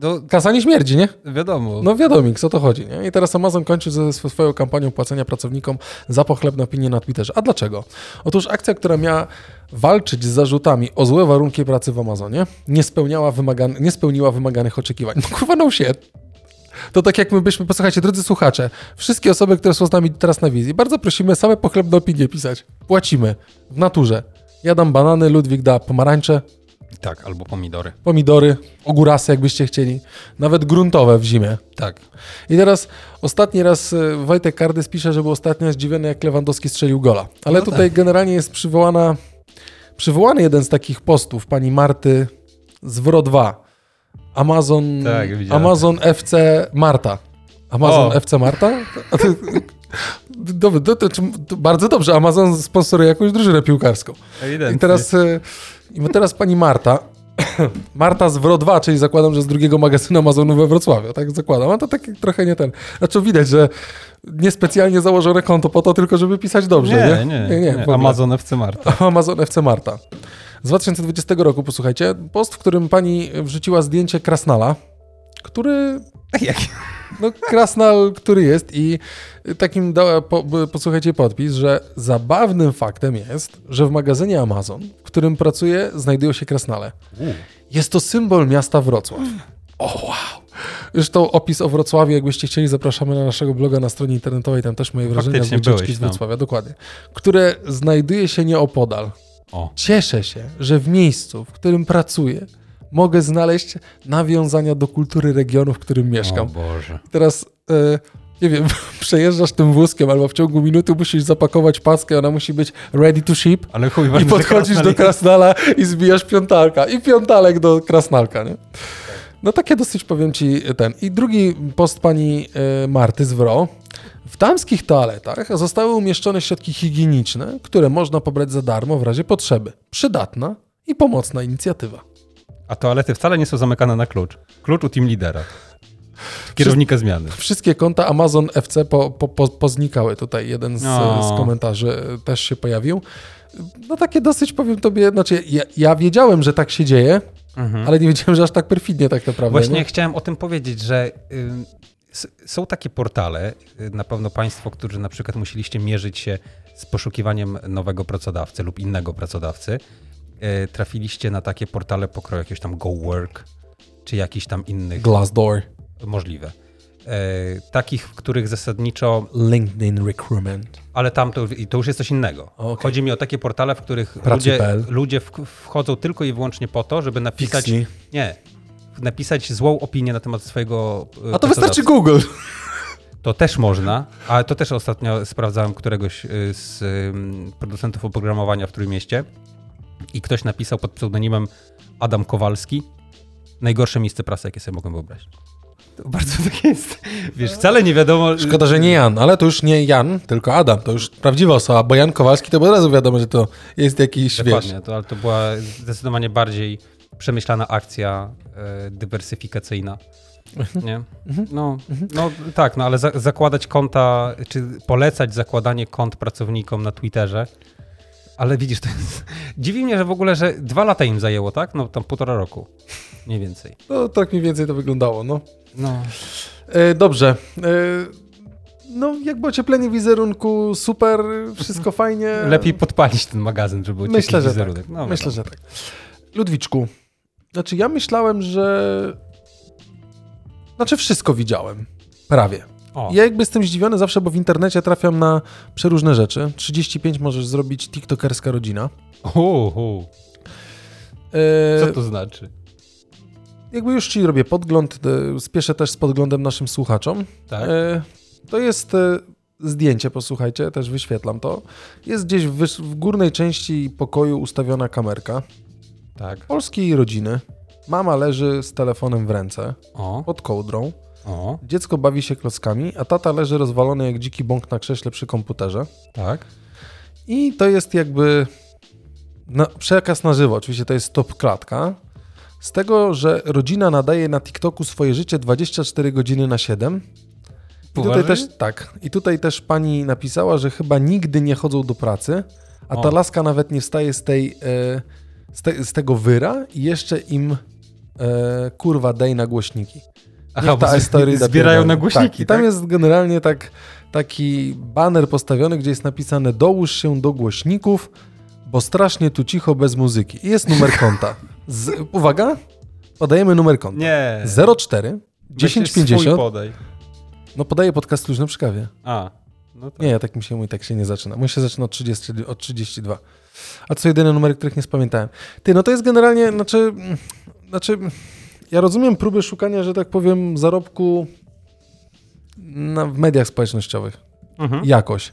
No, Kasa nie śmierdzi, nie? wiadomo. No wiadomo, o to chodzi, nie? I teraz Amazon kończy ze sw- swoją kampanią płacenia pracownikom za pochlebne opinie na Twitterze. A dlaczego? Otóż akcja, która miała walczyć z zarzutami o złe warunki pracy w Amazonie, nie, spełniała wymagan- nie spełniła wymaganych oczekiwań. No kurwa, no shit. To tak jak my byśmy, posłuchajcie, drodzy słuchacze, wszystkie osoby, które są z nami teraz na wizji, bardzo prosimy same pochlebne opinie pisać. Płacimy w naturze. Ja dam banany, Ludwik da pomarańcze, Tak, albo pomidory. pomidory, ogórasy, jakbyście chcieli, nawet gruntowe w zimie. Tak. I teraz ostatni raz e, Wojtek Kardys pisze, że był ostatnio zdziwiony, jak Lewandowski strzelił gola. Ale No tutaj generalnie jest przywołana, przywołany jeden z takich postów pani Marty z WRO 2. Amazon, Tak. Amazon FC Marta. Amazon O. FC Marta? A to- to, to, bardzo dobrze. Amazon sponsoruje jakąś drużynę piłkarską. Ewidentnie. I teraz, e, i teraz pani Marta, Marta z WRO 2, czyli zakładam, że z drugiego magazynu Amazonu we Wrocławiu, tak zakładam. A to tak trochę nie ten. Znaczy widać, że niespecjalnie założone konto po to tylko, żeby pisać dobrze, nie? nie, nie, nie, w ogóle. Amazon FC Marta. Amazon FC Marta. Z 2020 roku, posłuchajcie, post, w którym pani wrzuciła zdjęcie Krasnala, który Jak? no, Krasnal, który jest i takim dała, po, posłuchajcie podpis, że zabawnym faktem jest, że w magazynie Amazon, w którym pracuje, znajdują się Krasnale. Jest to symbol miasta Wrocław. O wow! Zresztą opis o Wrocławiu, jakbyście chcieli, zapraszamy na naszego bloga na stronie internetowej, tam też moje wrażenia z Faktycznie wycieczki byłeś z. Wrocławia, dokładnie. Które znajduje się nieopodal. O. Cieszę się, że w miejscu, w którym pracuję, mogę znaleźć nawiązania do kultury regionu, w którym mieszkam. O Boże. Teraz, e, nie wiem, przejeżdżasz tym wózkiem albo w ciągu minuty musisz zapakować paskę, ona musi być ready to ship Ale chuj, i podchodzisz do krasnala i zbijasz piątalka i piątalek do krasnalka, nie? No takie dosyć powiem ci ten. I drugi post pani e, Marty z WRO. W damskich toaletach zostały umieszczone środki higieniczne, które można pobrać za darmo w razie potrzeby. Przydatna i pomocna inicjatywa. A toalety wcale nie są zamykane na klucz. Klucz u team lidera. Kierownika zmiany. Wszystkie konta Amazon FC po, po, po, poznikały. Tutaj jeden z, O. z komentarzy też się pojawił. No takie dosyć, powiem tobie, znaczy ja, ja wiedziałem, że tak się dzieje, ale nie wiedziałem, że aż tak perfidnie tak naprawdę. Właśnie nie? chciałem o tym powiedzieć, że y, są takie portale, y, na pewno Państwo, którzy na przykład musieliście mierzyć się z poszukiwaniem nowego pracodawcy lub innego pracodawcy, y, trafiliście na takie portale pokroju jakiegoś tam GoWork, czy jakichś tam innych, Glassdoor, możliwe. Y, takich, w których zasadniczo, LinkedIn Recruitment. ale tam to, i to już jest coś innego. Okej. Chodzi mi o takie portale, w których Pracy.pl. ludzie, ludzie wchodzą tylko i wyłącznie po to, żeby napisać, nie, napisać złą opinię na temat swojego y, A to wystarczy. Google. To też można, ale to też ostatnio sprawdzałem któregoś y, z producentów oprogramowania w Trójmieście i ktoś napisał pod pseudonimem Adam Kowalski najgorsze miejsce pracy, jakie sobie mogłem wyobrazić. To bardzo tak jest. Wiesz, wcale nie wiadomo... Szkoda, że nie Jan, ale to już nie Jan, tylko Adam. To już prawdziwa osoba, bo Jan Kowalski to od razu wiadomo, że to jest jakiś, wiesz... Dokładnie, to, ale to była zdecydowanie bardziej przemyślana akcja e, dywersyfikacyjna. Nie? No, no tak, no ale za, zakładać konta, czy polecać zakładanie kont pracownikom na Twitterze, Ale widzisz, to jest... dziwi mnie, że w ogóle, że dwa lata im zajęło, tak? No tam półtora roku. Mniej więcej. No tak mniej więcej to wyglądało, no. No. E, dobrze. E, no jakby ocieplenie wizerunku, super, wszystko fajnie. Lepiej podpalić ten magazyn, żeby ocieplić Myślę, że wizerunek. tak. No, Myślę, że tak. Ludwiczku, znaczy ja myślałem, że... Znaczy wszystko widziałem. Prawie. O, Ja jakby jestem zdziwiony zawsze, bo w internecie trafiam na przeróżne rzeczy. 35 możesz zrobić tiktokerska rodzina. hu, hu. E, Co to znaczy? Jakby już ci robię podgląd, e, spieszę też z podglądem naszym słuchaczom. Tak? E, To jest zdjęcie, posłuchajcie, też wyświetlam to. Jest gdzieś w, w górnej części pokoju ustawiona kamerka Tak. polskiej rodziny. Mama leży z telefonem w ręce, O, pod kołdrą. O, Dziecko bawi się klockami, a tata leży rozwalony jak dziki bąk na krześle przy komputerze. tak. I to jest jakby na, przekaz na żywo. Oczywiście to jest top klatka. Z tego, że rodzina nadaje na TikToku swoje życie 24 godziny na 7. I tutaj Poważnie? też tak. I tutaj też pani napisała, że chyba nigdy nie chodzą do pracy, a ta O. laska nawet nie wstaje z tej e, z, te, z tego wyra i jeszcze im e, kurwa daj na głośniki. Aha, ta story zbierają dopiero- na głośniki, Tak, i tam tak? jest generalnie tak, taki baner postawiony, gdzie jest napisane dołóż się do głośników, bo strasznie tu cicho bez muzyki. I jest numer konta. Z, uwaga, podajemy numer konta. Nie. 04 Weź swój 1050. podaj. No podaję podcast luźno przy kawie. A, no to... Nie, ja tak mi się mój tak się nie zaczyna. Mój się zaczyna od, 30, od 32. A są jedyne numery, których nie spamiętałem. Ty, no to jest generalnie, znaczy, znaczy, ja rozumiem próby szukania, że tak powiem, zarobku na, w mediach społecznościowych. Mhm. Jakoś.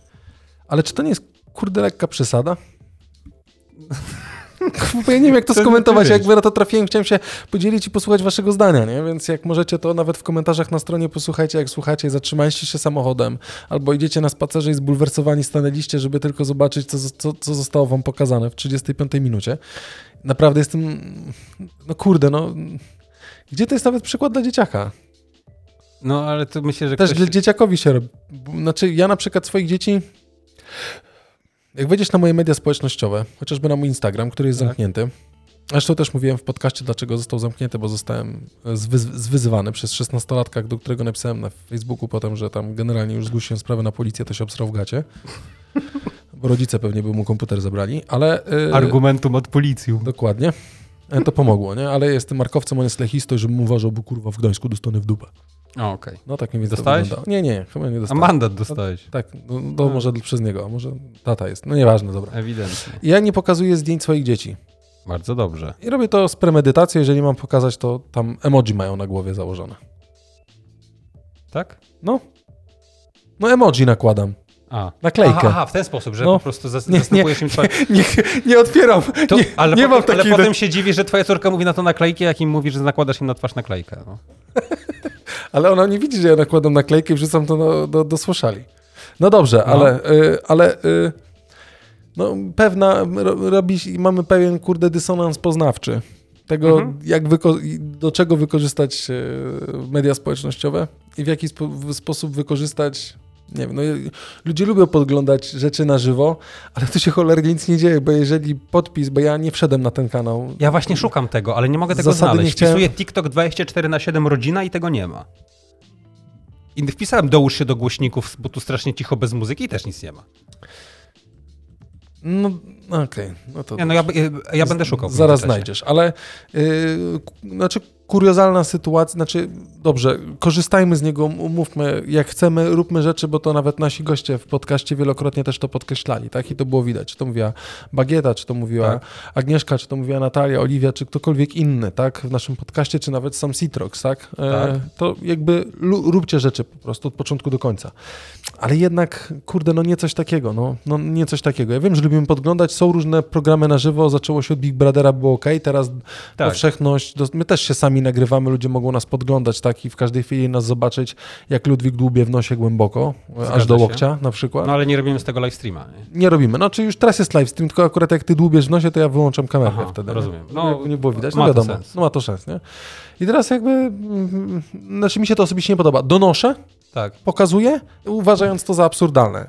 Ale czy to nie jest, kurde, lekka przesada? Ja nie wiem, jak to To skomentować. Jakby na to trafiłem, chciałem się podzielić i posłuchać waszego zdania, nie? Więc jak możecie, to nawet w komentarzach na stronie posłuchajcie, jak słuchacie, zatrzymaliście się samochodem, albo idziecie na spacerze i zbulwersowani stanęliście, żeby tylko zobaczyć, co, co, co zostało wam pokazane w 35 minucie. Naprawdę jestem, no kurde, no... Gdzie to jest nawet przykład dla dzieciaka? No, ale to myślę, że Też ktoś... dla dzieciakowi się robi. Znaczy, ja na przykład swoich dzieci. Jak wejdziesz na moje media społecznościowe, chociażby na mój Instagram, który jest Tak. zamknięty. Zresztą też mówiłem w podcaście, dlaczego został zamknięty, bo zostałem zwyz- zwyzywany przez 16-latka, do którego napisałem na Facebooku potem, że tam generalnie już zgłosiłem sprawę na policję, to się obsrał w gacie. Bo rodzice pewnie by mu komputer zabrali, ale... y, Argumentum od policji. Dokładnie. E, To pomogło, nie? Ale jestem markowcem, on jest lechistą, żebym uważał, bo kurwa w Gdańsku dostanę w dupę. O, okej. No tak mniej więcej Dostałeś? to. Nie, nie, chyba nie A dostałem. mandat dostałeś. Tak, no, to A. może przez niego, a może tata jest. No nieważne, dobra. Ewidentnie. Ja nie pokazuję zdjęć swoich dzieci. Bardzo dobrze. I robię to z premedytacją. Jeżeli mam pokazać, to tam emoji mają na głowie założone. Tak? No. No emoji nakładam. A. Naklejkę. Aha, aha, w ten sposób, że No. po prostu zas- Nie, nie. zastępujesz im twoje... Nie, nie otwieram. To, nie, ale nie potem, mam ale takiej... potem się dziwi, że twoja córka mówi na to naklejki, jak im mówi, że nakładasz im na twarz naklejkę. No. Ale ona nie widzi, że ja nakładam naklejkę i wrzucam to do, do, do słyszali. No dobrze, No. ale, y, ale y, no, pewna, ro, robi, mamy pewien, kurde, dysonans poznawczy. Tego, Mhm. jak do czego wykorzystać y, media społecznościowe i w jaki spo, w sposób wykorzystać. Nie wiem, no, ludzie lubią podglądać rzeczy na żywo, ale tu się cholernie nic nie dzieje, bo jeżeli podpis, bo ja nie wszedłem na ten kanał. Ja właśnie szukam tego, ale nie mogę tego Zasady znaleźć. chciałem- Wpisuję TikTok 24 na 7 rodzina i tego nie ma. I wpisałem dołóż się do głośników, bo tu strasznie cicho bez muzyki i też nic nie ma. No, okej, no to Nie, no ja, ja, ja będę szukał. Zaraz znajdziesz, ale yy, znaczy kuriozalna sytuacja, znaczy dobrze, korzystajmy z niego, mówmy jak chcemy, róbmy rzeczy, bo to nawet nasi goście w podcaście wielokrotnie też to podkreślali, tak? I to było widać, czy to mówiła Bagieta, czy to mówiła Tak. Agnieszka, czy to mówiła Natalia, Oliwia, czy ktokolwiek inny, tak? W naszym podcaście, czy nawet sam Citrox, tak? E, Tak. To jakby róbcie rzeczy po prostu od początku do końca. Ale jednak, kurde, no nie coś takiego, no, no nie coś takiego. Ja wiem, że lubimy podglądać, są różne programy na żywo, zaczęło się od Big Brothera, było ok, teraz Tak. powszechność, my też się sami nagrywamy, ludzie mogą nas podglądać, tak, i w każdej chwili nas zobaczyć, jak Ludwik dłubie w nosie głęboko, aż Zgadza do się. łokcia na przykład. No ale nie robimy z tego live streama. Nie? Nie robimy. No, czy już teraz jest live stream, tylko akurat jak ty dłubiesz w nosie, to ja wyłączam kamerę Aha, wtedy. rozumiem. No, No, nie było widać, no wiadomo. No ma to sens, nie? I teraz jakby, mm, znaczy mi się to osobiście nie podoba. Donoszę, Tak. pokazuje, uważając to za absurdalne.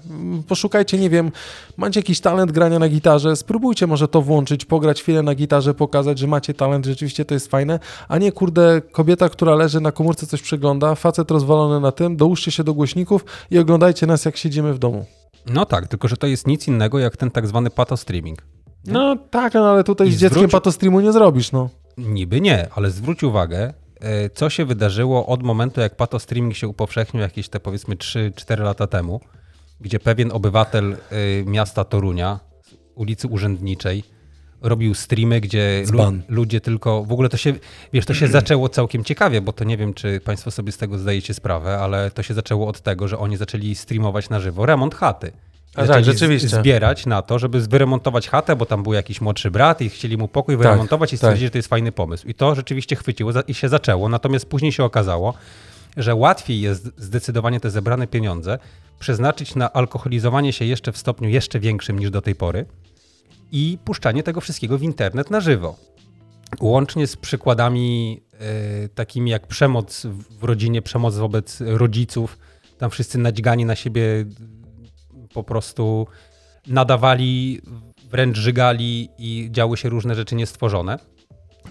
Poszukajcie, nie wiem, macie jakiś talent grania na gitarze, spróbujcie może to włączyć, pograć chwilę na gitarze, pokazać, że macie talent, rzeczywiście to jest fajne, a nie kurde kobieta, która leży na komórce, coś przegląda, facet rozwalony na tym, dołóżcie się do głośników i oglądajcie nas, jak siedzimy w domu. No tak, tylko że to jest nic innego jak ten tak zwany pato streaming. No tak, no, ale tutaj I z dzieckiem zwróć- patostreamu nie zrobisz, no. Niby nie, ale zwróć uwagę, co się wydarzyło od momentu, jak pato streaming się upowszechnił jakieś te powiedzmy 3-4 lata temu, gdzie pewien obywatel e, miasta Torunia, ulicy Urzędniczej, robił streamy, gdzie lu- ludzie tylko, w ogóle to się, wiesz, to się zaczęło całkiem ciekawie, bo to nie wiem, czy państwo sobie z tego zdajecie sprawę, ale to się zaczęło od tego, że oni zaczęli streamować na żywo remont chaty. A tak, rzeczywiście. zbierać na to, żeby wyremontować chatę, bo tam był jakiś młodszy brat i chcieli mu pokój wyremontować i tak. stwierdzili, że to jest fajny pomysł. I to rzeczywiście chwyciło i się zaczęło. Natomiast później się okazało, że łatwiej jest zdecydowanie te zebrane pieniądze przeznaczyć na alkoholizowanie się jeszcze w stopniu jeszcze większym niż do tej pory i puszczanie tego wszystkiego w internet na żywo. Łącznie z przykładami e, takimi jak przemoc w rodzinie, przemoc wobec rodziców. Tam wszyscy nadźgani na siebie po prostu nadawali, wręcz żygali i działy się różne rzeczy niestworzone.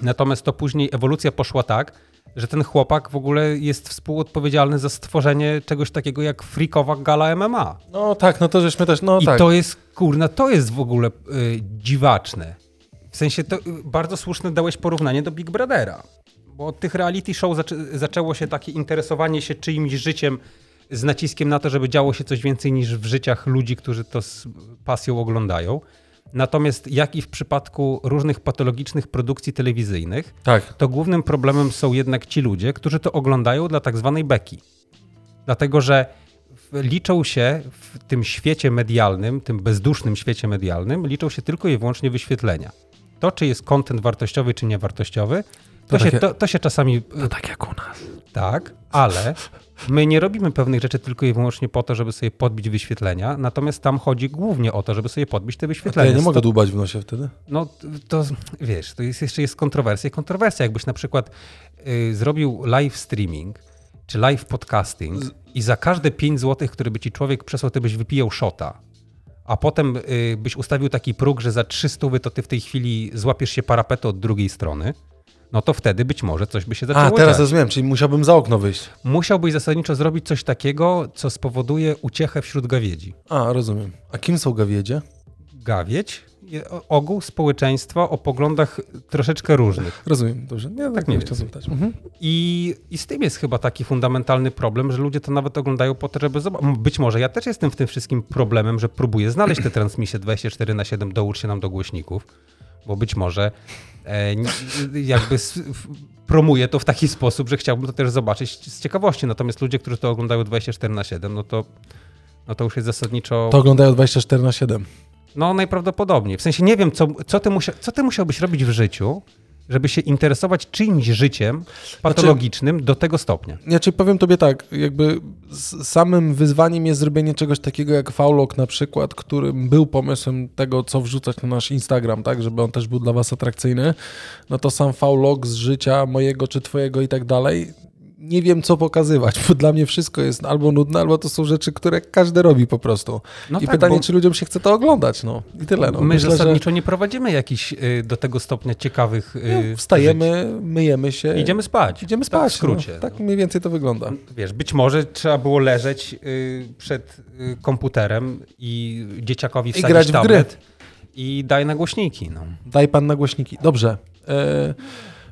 Natomiast to później ewolucja poszła tak, że ten chłopak w ogóle jest współodpowiedzialny za stworzenie czegoś takiego jak freakowa gala MMA. No tak, no to żeśmy też, no I tak. to jest, kurna, to jest w ogóle y, dziwaczne. W sensie, to y, bardzo słuszne dałeś porównanie do Big Brothera. Bo od tych reality show zaczę, zaczęło się takie interesowanie się czyimś życiem z naciskiem na to, żeby działo się coś więcej niż w życiach ludzi, którzy to z pasją oglądają. Natomiast jak i w przypadku różnych patologicznych produkcji telewizyjnych, Tak. to głównym problemem są jednak ci ludzie, którzy to oglądają dla tak zwanej beki. Dlatego, że liczą się w tym świecie medialnym, tym bezdusznym świecie medialnym, liczą się tylko i wyłącznie wyświetlenia. To, czy jest kontent wartościowy, czy niewartościowy, to, To się, takie- to, to się czasami To tak jak u nas. Tak, ale my nie robimy pewnych rzeczy tylko i wyłącznie po to, żeby sobie podbić wyświetlenia, natomiast tam chodzi głównie o to, żeby sobie podbić te To ja wyświetlenia. nie mogę dłubać w nosie wtedy. no to wiesz, to jest, jeszcze jest kontrowersja. Kontrowersja, jakbyś na przykład y, zrobił live streaming czy live podcasting i za każde 5 zł, które by ci człowiek przesłał, ty byś wypijał szota. A potem y, byś ustawił taki próg, że za 300 to ty w tej chwili złapiesz się parapetu od drugiej strony, no to wtedy być może coś by się zaczęło A, teraz dziać. rozumiem, czyli musiałbym za okno wyjść. Musiałbyś zasadniczo zrobić coś takiego, co spowoduje uciechę wśród gawiedzi. A, rozumiem. A kim są gawiedzie? Gawiedź, ogół społeczeństwa o poglądach troszeczkę różnych. Rozumiem, dobrze. Nie, tak mniej nie chciałem zapytać. Mhm. I, I z tym jest chyba taki fundamentalny problem, że ludzie to nawet oglądają po to, żeby zobaczyć. Być może ja też jestem w tym wszystkim problemem, że próbuję znaleźć te transmisje 24 na 7 dołóż się nam do głośników, bo być może e, jakby promuję to w taki sposób, że chciałbym to też zobaczyć z ciekawości. Natomiast ludzie, którzy to oglądają 24 na 7, no to, no to już jest zasadniczo... To oglądają 24 na 7. No najprawdopodobniej. W sensie nie wiem, co, co, ty musia, co ty musiałbyś robić w życiu, żeby się interesować czyimś życiem patologicznym do tego stopnia. Ja ci powiem tobie tak, jakby samym wyzwaniem jest zrobienie czegoś takiego jak Faulok na przykład, którym był pomysłem tego, co wrzucać na nasz Instagram, tak, żeby on też był dla was atrakcyjny, no to sam Faulok z życia mojego czy twojego i tak dalej, nie wiem co pokazywać, bo dla mnie wszystko jest albo nudne, albo to są rzeczy, które każdy robi po prostu. No I tak, pytanie, czy ludziom się chce to oglądać, no i tyle. No. My Myślę, zasadniczo nie prowadzimy jakichś y, do tego stopnia ciekawych. że Y, no, wstajemy, myjemy się, żyć. Idziemy spać. idziemy Tak, spać. w skrócie. No, tak no. mniej więcej to wygląda. Wiesz, być może trzeba było leżeć y, przed y, komputerem i dzieciakowi wsadzić grać w gry. i daj na głośniki. No. Daj pan na głośniki. Dobrze. E,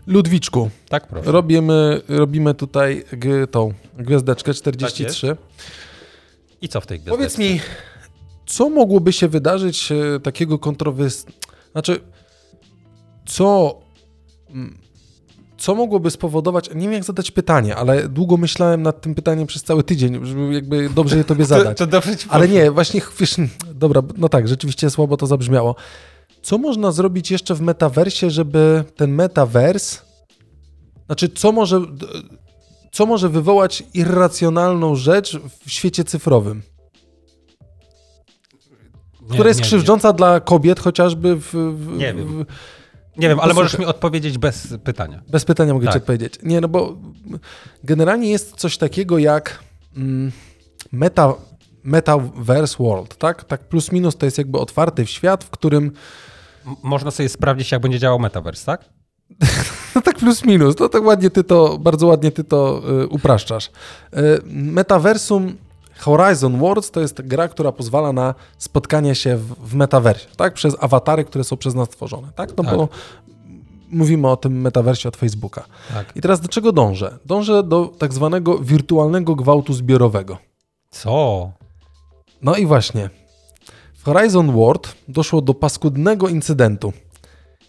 Ludwiczku, Tak proszę. robimy, robimy tutaj g, tą gwiazdeczkę 43. I co w tej gwiazdce? Powiedz mi, co mogłoby się wydarzyć e, takiego kontrowers... Znaczy, co... mm, Co mogłoby spowodować... Nie wiem, jak zadać pytanie, ale długo myślałem nad tym pytaniem przez cały tydzień, żeby jakby dobrze je tobie zadać. To, to dobrze ci Ale nie, właśnie, wiesz, dobra, no tak, rzeczywiście słabo to zabrzmiało. Co można zrobić jeszcze w metaversie, żeby ten metavers, znaczy co może, co może wywołać irracjonalną rzecz w świecie cyfrowym, Nie, która jest nie, krzywdząca dla kobiet chociażby w... w Nie w, wiem. Nie, nie wiem, ale możesz mi odpowiedzieć bez pytania. Bez pytania mogę Tak. ci odpowiedzieć. Nie, no bo generalnie jest coś takiego jak mm, meta, metaverse world, tak? Tak plus minus to jest jakby otwarty świat, w którym Można sobie sprawdzić, jak będzie działał Metaverse, tak? no tak plus minus, to tak ładnie ty to, bardzo ładnie ty to y, upraszczasz. Y, metaversum Horizon Worlds to jest gra, która pozwala na spotkanie się w, w metaversie, tak? Przez awatary, które są przez nas tworzone, tak? No Tak. bo mówimy o tym metaversie od Facebooka. Tak. I teraz do czego dążę? Dążę do tak zwanego wirtualnego gwałtu zbiorowego. Co? No i właśnie. W Horizon World doszło do paskudnego incydentu.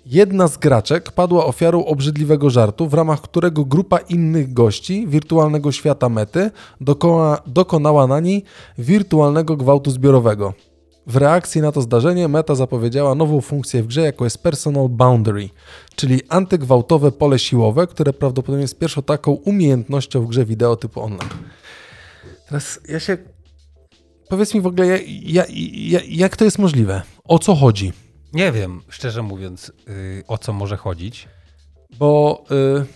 Jedna z graczek padła ofiarą obrzydliwego żartu, w ramach którego grupa innych gości wirtualnego świata mety dokona, dokonała na niej wirtualnego gwałtu zbiorowego. W reakcji na to zdarzenie Meta zapowiedziała nową funkcję w grze, jaką jest Personal Boundary, czyli antygwałtowe pole siłowe, które prawdopodobnie jest pierwszą taką umiejętnością w grze wideo typu online. Teraz ja się Powiedz mi w ogóle, ja, ja, ja, jak to jest możliwe? O co chodzi? Nie wiem, szczerze mówiąc, yy, o co może chodzić. Bo y,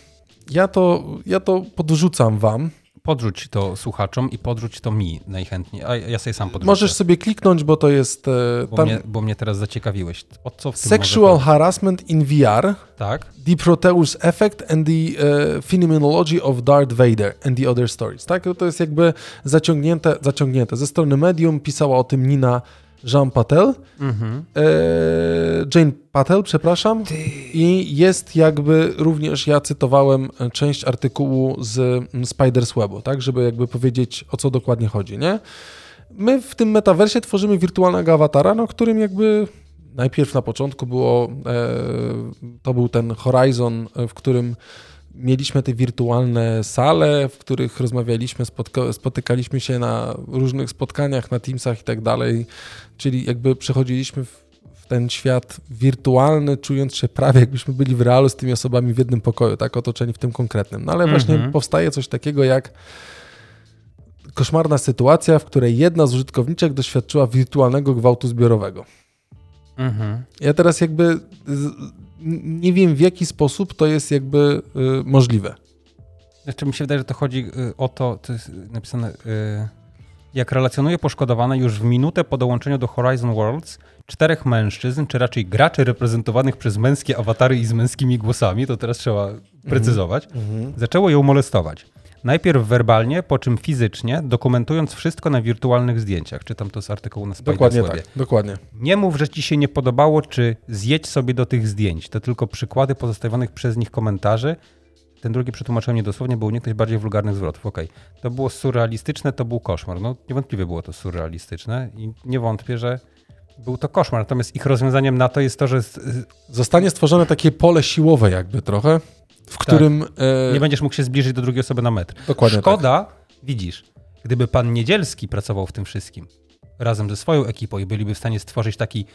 ja, to, ja to podrzucam wam. Podrzuć to słuchaczom i podrzuć to mi najchętniej, a ja sobie sam podrzucę. Możesz sobie kliknąć, bo to jest e, bo, tam mnie, bo mnie teraz zaciekawiłeś. O co w tym Sexual Harassment in VR? Tak? The Proteus Effect and the e, Phenomenology of Darth Vader and the Other Stories. Tak? To jest jakby zaciągnięte, zaciągnięte. Ze strony Medium pisała o tym Nina Jean Patel. Mhm. E, Jane Patel, przepraszam. I jest jakby również, ja cytowałem część artykułu z mm, Spider's Webu, tak, żeby jakby powiedzieć, o co dokładnie chodzi, nie? My w tym metaversie tworzymy wirtualnego awatara, no, którym jakby najpierw na początku było, e, to był ten Horizon, w którym mieliśmy te wirtualne sale, w których rozmawialiśmy, spotykaliśmy się na różnych spotkaniach, na Teamsach i tak dalej, czyli jakby przechodziliśmy w, ten świat wirtualny, czując się prawie jakbyśmy byli w realu z tymi osobami w jednym pokoju, tak otoczeni w tym konkretnym. No ale właśnie Mhm. powstaje coś takiego jak koszmarna sytuacja, w której jedna z użytkowniczek doświadczyła wirtualnego gwałtu zbiorowego. Mhm. Ja teraz jakby nie wiem w jaki sposób to jest jakby y, możliwe. Znaczy mi się wydaje, że to chodzi y, o to, to jest napisane, y, jak relacjonuje poszkodowane już w minutę po dołączeniu do Horizon Worlds czterech mężczyzn, czy raczej graczy reprezentowanych przez męskie awatary i z męskimi głosami, to teraz trzeba precyzować, zaczęło ją molestować. Najpierw werbalnie, po czym fizycznie, dokumentując wszystko na wirtualnych zdjęciach. Czytam to z artykułu na Dokładnie Spider's Webie. tak, dokładnie. Nie mów, że ci się nie podobało, czy zjedź sobie do tych zdjęć. To tylko przykłady pozostawionych przez nich komentarzy. Ten drugi przetłumaczyłem niedosłownie, by uniknąć bardziej wulgarnych zwrotów. Okej, to było surrealistyczne, to był koszmar. No niewątpliwie było to surrealistyczne i nie wątpię, że był to koszmar. Natomiast ich rozwiązaniem na to jest to, że Zostanie stworzone takie pole siłowe jakby trochę, w którym... e, nie będziesz mógł się zbliżyć do drugiej osoby na metr. Dokładnie tak. Szkoda, widzisz, gdyby pan Niedzielski pracował w tym wszystkim razem ze swoją ekipą i byliby w stanie stworzyć taki,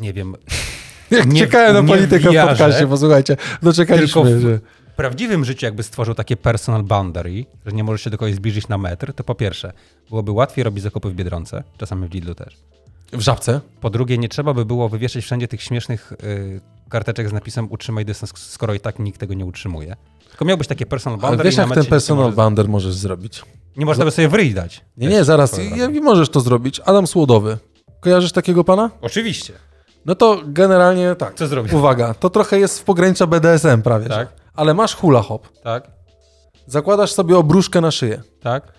nie wiem, Jak nie- czekałem na politykę w podcaście, bo słuchajcie, doczekaliśmy, tylko w- że... w prawdziwym życiu jakby stworzył takie personal boundary, że nie możesz się do kogoś zbliżyć na metr, to po pierwsze, byłoby łatwiej robić zakupy w Biedronce, czasami w Lidlu też. W żabce? Po drugie, nie trzeba by było wywieszać wszędzie tych śmiesznych y, karteczek z napisem utrzymaj dystans, skoro i tak nikt tego nie utrzymuje. Tylko miałbyś takie personal Ale boundary wiesz, i na jak ten personal może- bounder możesz zrobić? Nie można by sobie w ryj dać. Nie, nie, zaraz, drogą. możesz to zrobić. Adam Słodowy. Kojarzysz takiego pana? Oczywiście. No to generalnie tak. Co zrobić? Uwaga, to trochę jest w pogranicza BDSM prawie. że. Tak. Ale masz hula hop. Tak, Zakładasz sobie obruszkę na szyję. tak.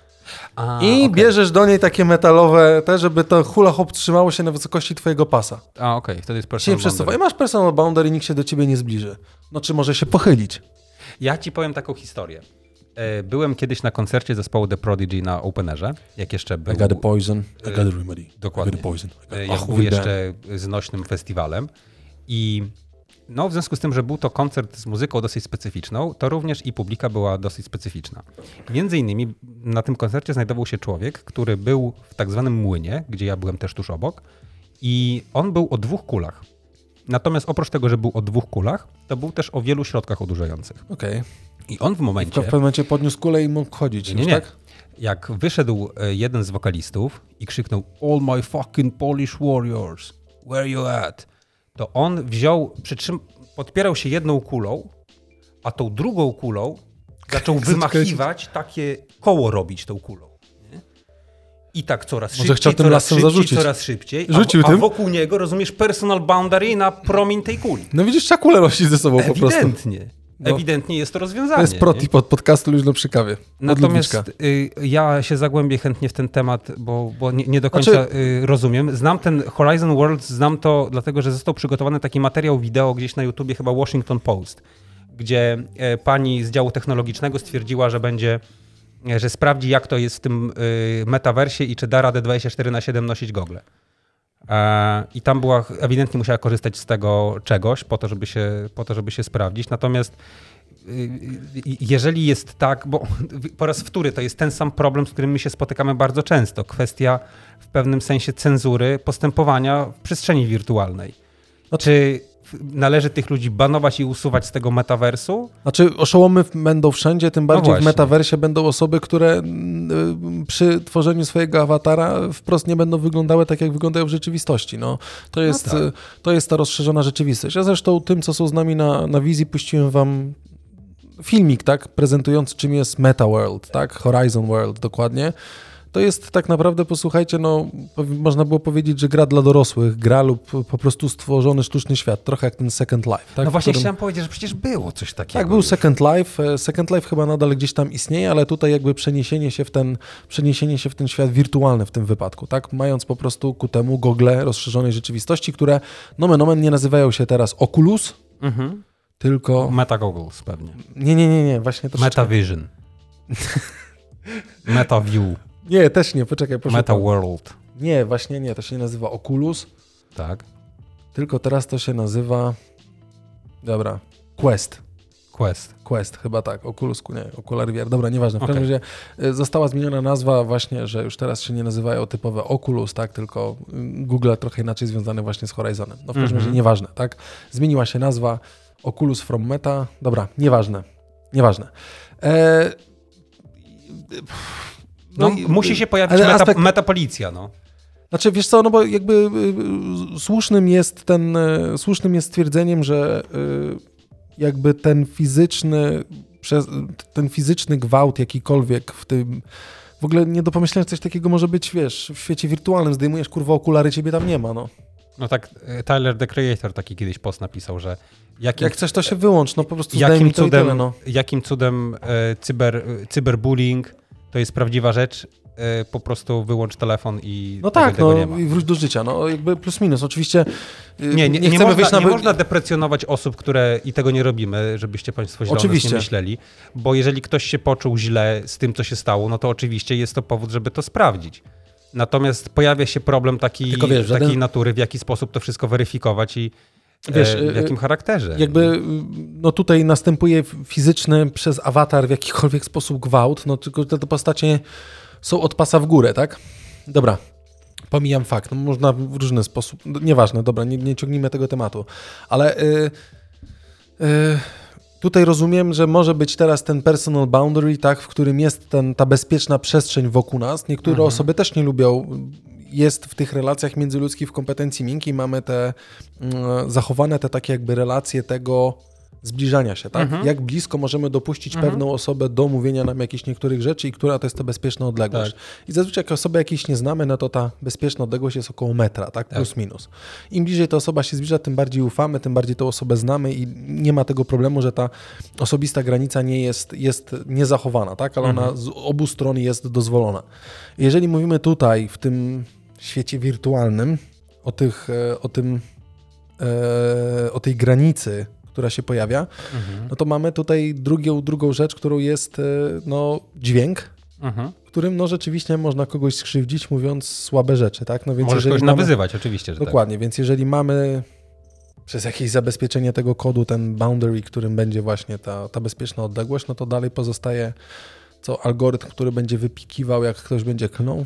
A, I okej. bierzesz do niej takie metalowe, te, żeby to hula hop trzymało się na wysokości twojego pasa. A, okej, wtedy jest Się nie personal przesuwa. I boundary. masz personal boundary i nikt się do ciebie nie zbliży. No czy może się pochylić? Ja ci powiem taką historię. E, Byłem kiedyś na koncercie zespołu The Prodigy na Openerze, jak jeszcze był... I got the poison, I got the remedy. dokładnie. I got the poison. I got- E, Ach, jak był jeszcze znośnym festiwalem. I no, w związku z tym, że był to koncert z muzyką dosyć specyficzną, to również i publika była dosyć specyficzna. Między innymi na tym koncercie znajdował się człowiek, który był w tak zwanym młynie, gdzie ja byłem też tuż obok, i on był o dwóch kulach. Natomiast oprócz tego, że był o dwóch kulach, to był też o wielu środkach odurzających. Okej. I on w To momencie... w pewnym momencie podniósł kulę i mógł chodzić. Nie, już, nie. Tak? Jak wyszedł e, jeden z wokalistów i krzyknął All my fucking Polish warriors, where you at? To on wziął, przytrzym, podpierał się jedną kulą, a tą drugą kulą zaczął wymachiwać takie koło robić tą kulą. i tak coraz Może szybciej, chciał tym coraz lasem szybciej, zarzucić. coraz szybciej, a, Rzucił a tym? wokół niego, rozumiesz, personal boundary na promień tej kuli. No widzisz, trzeba kulę nosić ze sobą po prostu. Ewidentnie. No. Ewidentnie jest to rozwiązanie. To jest protip od podcastu Luźno przy kawie. Natomiast y, ja się zagłębię chętnie w ten temat, bo, bo nie, nie do końca Znaczy- y, rozumiem. Znam ten Horizon World, znam to dlatego, że został przygotowany taki materiał wideo gdzieś na YouTubie, chyba Washington Post, gdzie e, pani z działu technologicznego stwierdziła, że będzie, e, że sprawdzi jak to jest w tym y, metaversie i czy da radę 24 na 7 nosić gogle. E, I tam była, ewidentnie musiała korzystać z tego czegoś po to, żeby się, po to, żeby się sprawdzić. Natomiast y, y, jeżeli jest tak, bo po raz wtóry to jest ten sam problem, z którym my się spotykamy bardzo często. Kwestia w pewnym sensie cenzury postępowania w przestrzeni wirtualnej. Czy należy tych ludzi banować i usuwać z tego metaversu? Znaczy, oszołomy będą wszędzie, tym bardziej w No właśnie. metaversie będą osoby, które mm, y, przy tworzeniu swojego awatara wprost nie będą wyglądały tak, jak wyglądają w rzeczywistości. No, to, jest, tak. y, to jest ta rozszerzona rzeczywistość. Ja zresztą tym, co są z nami na, na wizji, puściłem wam filmik, tak, prezentujący czym jest Meta World, tak, Horizon World dokładnie. To jest tak naprawdę, posłuchajcie, no, można było powiedzieć, że gra dla dorosłych, gra lub po prostu stworzony sztuczny świat, trochę jak ten Second Life. Tak, no właśnie którym- chciałem powiedzieć, że przecież było coś takiego. tak, był już. Second Life. E, Second Life chyba nadal gdzieś tam istnieje, ale tutaj jakby przeniesienie się w ten, przeniesienie się w ten świat wirtualny w tym wypadku, tak? Mając po prostu ku temu gogle rozszerzonej rzeczywistości, które nomen omen nie nazywają się teraz Oculus, Mhm. tylko... Meta Goggles pewnie. Nie, nie, nie, nie, właśnie troszeczkę... Meta Vision. Nie, też nie, poczekaj, proszę. Meta. World. Nie, właśnie nie, to się nie nazywa Oculus, Tak. tylko teraz to się nazywa... Dobra, Quest. Quest. Quest, chyba tak, Oculus, nie, Oculary VR, dobra, nieważne. W każdym razie y, została zmieniona nazwa właśnie, że już teraz się nie nazywają typowe Oculus, tak, tylko y, Google trochę inaczej związane właśnie z Horizonem. No w każdym Mhm. razie nieważne, tak. Zmieniła się nazwa Oculus from Meta, dobra, nieważne, nieważne. E, No, i- musi się pojawić meta, aspekt- metapolicja, no. Znaczy, wiesz co, no bo jakby y, y, słusznym jest ten, y, słusznym jest stwierdzeniem, że y, jakby ten fizyczny, ten fizyczny gwałt jakikolwiek w tym, w ogóle nie do pomyślenia, coś takiego może być, wiesz, w świecie wirtualnym, zdejmujesz kurwa okulary, ciebie tam nie ma, no. No tak, Tyler, the Creator, taki kiedyś post napisał, że jakim, Jak chcesz, to się wyłącz, no po prostu jakim zdejmij to cudem, tyle, no. jakim cudem cyber, cyberbullying to jest prawdziwa rzecz, e, po prostu wyłącz telefon i No tego, tak, no nie ma. i wróć do życia, no jakby plus minus. Oczywiście y, Nie, nie, nie, chcemy można, wyjść na nie można deprecjonować osób, które i tego nie robimy, żebyście Państwo źle Oczywiście. nie myśleli, bo jeżeli ktoś się poczuł źle z tym, co się stało, no to oczywiście jest to powód, żeby to sprawdzić. Natomiast pojawia się problem taki, wiesz, takiej żaden- natury, w jaki sposób to wszystko weryfikować i Wiesz, e, w y, jakim charakterze. Jakby y, no tutaj następuje fizyczny przez awatar w jakikolwiek sposób gwałt, no tylko te, te postacie są od pasa w górę, tak? Dobra, pomijam fakt, no, można w różny sposób, no, nieważne, dobra, nie, nie ciągnijmy tego tematu, ale y, y, tutaj rozumiem, że może być teraz ten personal boundary, tak, w którym jest ten, ta bezpieczna przestrzeń wokół nas. Niektóre Mhm. osoby też nie lubią jest w tych relacjach międzyludzkich w kompetencji miękkiej mamy te mm, zachowane te takie jakby relacje tego zbliżania się, tak? Mhm. Jak blisko możemy dopuścić pewną osobę do mówienia nam jakichś niektórych rzeczy i która to jest ta bezpieczna odległość. Tak. I zazwyczaj jak osobę jakiejś nie znamy, no to ta bezpieczna odległość jest około metra, tak? Plus minus. Im bliżej ta osoba się zbliża, tym bardziej ufamy, tym bardziej tą osobę znamy i nie ma tego problemu, że ta osobista granica nie jest, jest niezachowana, tak? Ale ona z obu stron jest dozwolona. Jeżeli mówimy tutaj, w tym świecie wirtualnym, o, tych, e, o tym, e, o tej granicy, która się pojawia, Mhm. no to mamy tutaj drugią, drugą rzecz, którą jest e, no, dźwięk, Mhm. którym no rzeczywiście można kogoś skrzywdzić, mówiąc słabe rzeczy, tak? No więc Możesz kogoś mamy, nawyzywać, oczywiście, tak. Dokładnie, więc jeżeli mamy przez jakieś zabezpieczenie tego kodu ten boundary, którym będzie właśnie ta, ta bezpieczna odległość, no to dalej pozostaje co algorytm, który będzie wypikiwał, jak ktoś będzie klnął.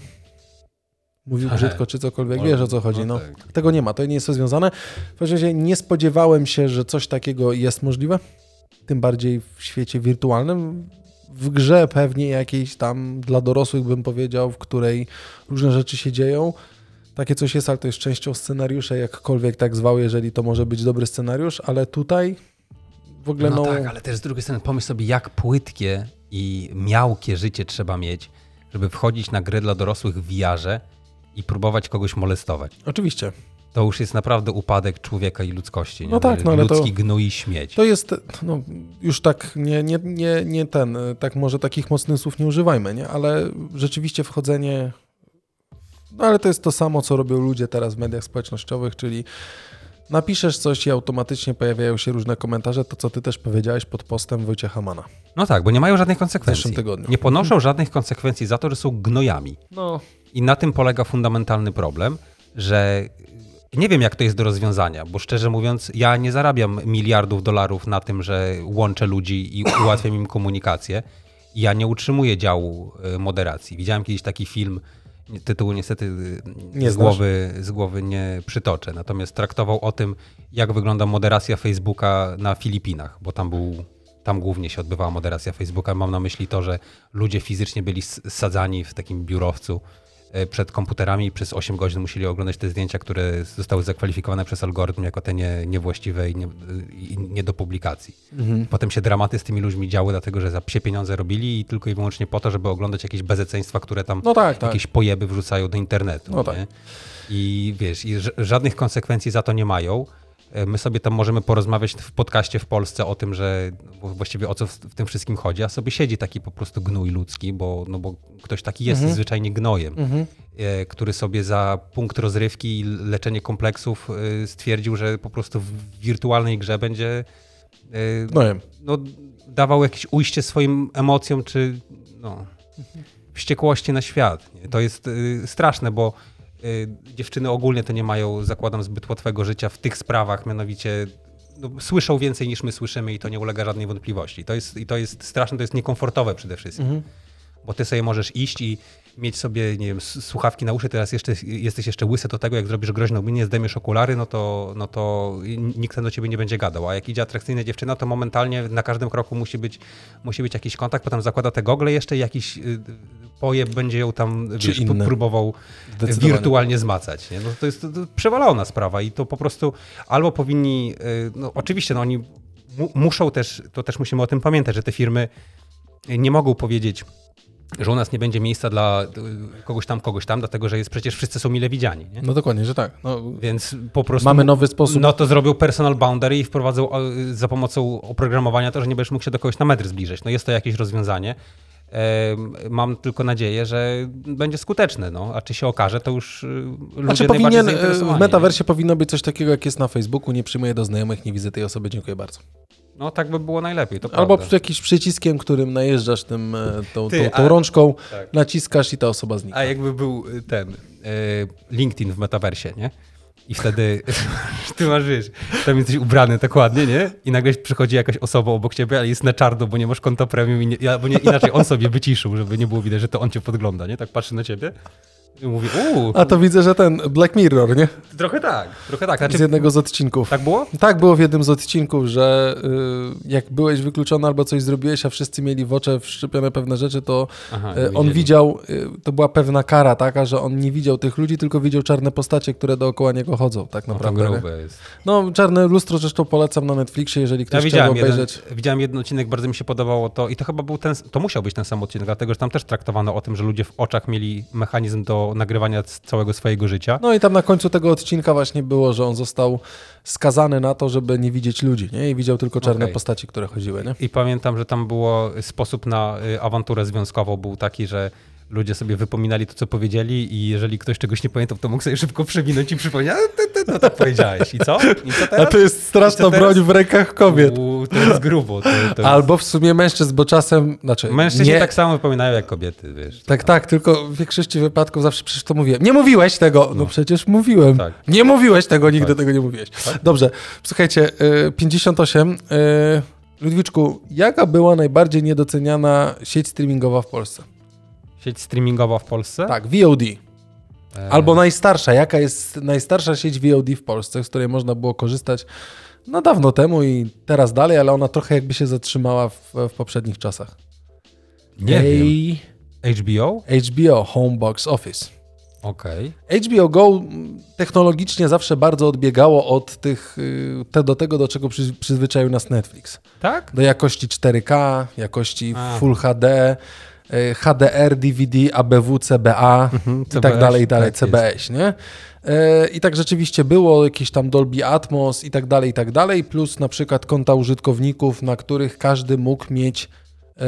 Mówił Aha. brzydko czy cokolwiek, wiesz o co chodzi. no No, tak. Tego nie ma, to nie jest rozwiązane. W każdym razie nie spodziewałem się, że coś takiego jest możliwe, tym bardziej w świecie wirtualnym. W grze pewnie jakiejś tam dla dorosłych bym powiedział, w której różne rzeczy się dzieją. Takie coś jest, ale to jest częścią scenariusza, jakkolwiek tak zwał, jeżeli to może być dobry scenariusz, ale tutaj w ogóle No, no, tak, ale też z drugiej strony pomyśl sobie, jak płytkie i miałkie życie trzeba mieć, żeby wchodzić na gry dla dorosłych w VR-ze i próbować kogoś molestować. Oczywiście. To już jest naprawdę upadek człowieka i ludzkości. Nie? No tak, no ale Ludzki to- gnój i śmieć. To jest, no, już tak, nie, nie, nie, nie ten, tak może takich mocnych słów nie używajmy, nie? Ale rzeczywiście wchodzenie, no ale to jest to samo, co robią ludzie teraz w mediach społecznościowych, czyli napiszesz coś i automatycznie pojawiają się różne komentarze, to co ty też powiedziałeś pod postem Wojciecha Mana. No tak, bo nie mają żadnych W konsekwencji. zeszłym tygodniu. Nie ponoszą żadnych konsekwencji za to, że są gnojami. No, I na tym polega fundamentalny problem, że nie wiem, jak to jest do rozwiązania, bo szczerze mówiąc, ja nie zarabiam miliardów dolarów na tym, że łączę ludzi i ułatwiam im komunikację. Ja nie utrzymuję działu y, moderacji. Widziałem kiedyś taki film, tytułu niestety y, Nie z, znasz? głowy, z głowy nie przytoczę, natomiast traktował o tym, jak wygląda moderacja Facebooka na Filipinach, bo tam był. Tam głównie się odbywała moderacja Facebooka. Mam na myśli to, że ludzie fizycznie byli sadzani w takim biurowcu e, przed komputerami przez 8 godzin musieli oglądać te zdjęcia, które zostały zakwalifikowane przez algorytm jako te nie, niewłaściwe i nie, i nie do publikacji. Mhm. Potem się dramaty z tymi ludźmi działy, dlatego że za psie pieniądze robili i tylko i wyłącznie po to, żeby oglądać jakieś bezeceństwa, które tam no tak, tak. jakieś pojeby wrzucają do internetu. No tak. I wiesz, i żadnych konsekwencji za to nie mają. E, My sobie tam możemy porozmawiać w podcaście w Polsce o tym, że właściwie o co w, tym wszystkim chodzi, a sobie siedzi taki po prostu gnój ludzki, bo, no bo ktoś taki jest Mhm. zwyczajnie gnojem, Mhm. e, który sobie za punkt rozrywki i leczenie kompleksów e, stwierdził, że po prostu w wirtualnej grze będzie Gnojem. no, dawał jakieś ujście swoim emocjom, czy no, wściekłości na świat. Nie? To jest straszne, bo dziewczyny ogólnie to nie mają, zakładam, zbyt łatwego życia w tych sprawach, mianowicie no, słyszą więcej niż my słyszymy i to nie ulega żadnej wątpliwości. To jest, I to jest straszne, to jest niekomfortowe przede wszystkim, Mhm. bo ty sobie możesz iść i mieć sobie, nie wiem, słuchawki na uszy, teraz jeszcze, jesteś jeszcze łysy do tego, jak zrobisz groźną minię, zdejmiesz okulary, no to, no to nikt do ciebie nie będzie gadał. A jak idzie atrakcyjna dziewczyna, to momentalnie na każdym kroku musi być, musi być jakiś kontakt, potem zakłada te gogle jeszcze i jakiś y, pojeb będzie ją tam wiesz, próbował Zdecydowanie. wirtualnie zmacać. Nie? No to jest przewalona sprawa i to po prostu albo powinni, y, no oczywiście no oni mu, muszą też, to też musimy o tym pamiętać, że te firmy nie mogą powiedzieć, że u nas nie będzie miejsca dla y, kogoś tam, kogoś tam, dlatego że jest przecież wszyscy są mile widziani. Nie? No dokładnie, że tak. No, Więc po prostu. mamy nowy sposób. No to zrobił personal boundary i wprowadzą o, za pomocą oprogramowania to, że nie będziesz mógł się do kogoś na metr zbliżyć. No jest to jakieś rozwiązanie. Mam tylko nadzieję, że będzie skuteczne. No. A czy się okaże, to już y, ludzie Znaczy powinien, w metaversie powinno być coś takiego, jak jest na Facebooku, nie przyjmuję do znajomych, nie widzę tej osoby, dziękuję bardzo. No tak by było najlepiej, Albo prawda. jakimś przyciskiem, którym najeżdżasz tym, e, tą, Ty, tą, tą a- rączką, tak. naciskasz i ta osoba znika. A jakby był y, ten y, LinkedIn w metaversie, nie? I wtedy ty masz, wiesz, tam jesteś ubrany tak ładnie, nie? I nagle przychodzi jakaś osoba obok ciebie, ale jest na czarno, bo nie masz konta premium i nie, albo nie, inaczej on sobie wyciszył, żeby nie było widać, że to on cię podgląda, nie? Tak patrzy na ciebie i mówi, uuu, A to widzę, że ten Black Mirror, nie? trochę tak, trochę tak. Z Znaczy, jednego z odcinków. tak było? Tak było w jednym z odcinków, że y, jak byłeś wykluczony albo coś zrobiłeś, a wszyscy mieli w oczy wszczepione pewne rzeczy, to Aha, y, on widział, y, to była pewna kara taka, że on nie widział tych ludzi, tylko widział czarne postacie, które dookoła niego chodzą, tak No, naprawdę. jest. No, Czarne Lustro zresztą polecam na Netflixie, jeżeli Ja ktoś chciał widziałem jeden, obejrzeć. widziałem jeden odcinek, bardzo mi się podobało to i to chyba był ten, to musiał być ten sam odcinek, dlatego że tam też traktowano o tym, że ludzie w oczach mieli mechanizm do nagrywania całego swojego życia. No i tam na końcu tego odcinka właśnie było, że on został skazany na to, żeby nie widzieć ludzi, nie? I widział tylko czarne Okej. postaci, które chodziły, nie? I pamiętam, że tam było sposób na y, awanturę związkową był taki, że ludzie sobie wypominali to, co powiedzieli i jeżeli ktoś czegoś nie pamiętał, to mógł sobie szybko przewinąć i przypomnieć, a ty, ty, no tak powiedziałeś. I co? I co A teraz? to jest straszna broń w rękach kobiet. U, to jest grubo. To, to jest... Albo w sumie mężczyzn, bo czasem, znaczy Mężczyźni nie, tak samo wypominają jak kobiety, wiesz. tak, tak, tylko w większości wypadków zawsze przecież to mówiłem. Nie mówiłeś tego! No, No. przecież mówiłem. Tak. Nie mówiłeś tego, nigdy Tak. tego nie mówiłeś. Dobrze, słuchajcie, y, 58. y, Ludwiczku, jaka była najbardziej niedoceniana sieć streamingowa w Polsce? Sieć streamingowa w Polsce? Tak, VOD. E, Albo najstarsza. Jaka jest najstarsza sieć VOD w Polsce, z której można było korzystać no dawno temu i teraz dalej, ale ona trochę jakby się zatrzymała w, w poprzednich czasach. Nie wiem. Ej, HBO? HBO, Homebox Office. Okej. HBO Go technologicznie zawsze bardzo odbiegało od tych, y, te, do tego, do czego przy, przyzwyczaił nas Netflix. Tak? Do jakości 4K, jakości A. Full HD, HDR, DVD, ABW, CBA Mhm, i tak CBS, dalej, i dalej, tak CBS, nie? E, I tak rzeczywiście było, jakieś tam Dolby Atmos i tak dalej, i tak dalej, plus na przykład konta użytkowników, na których każdy mógł mieć e,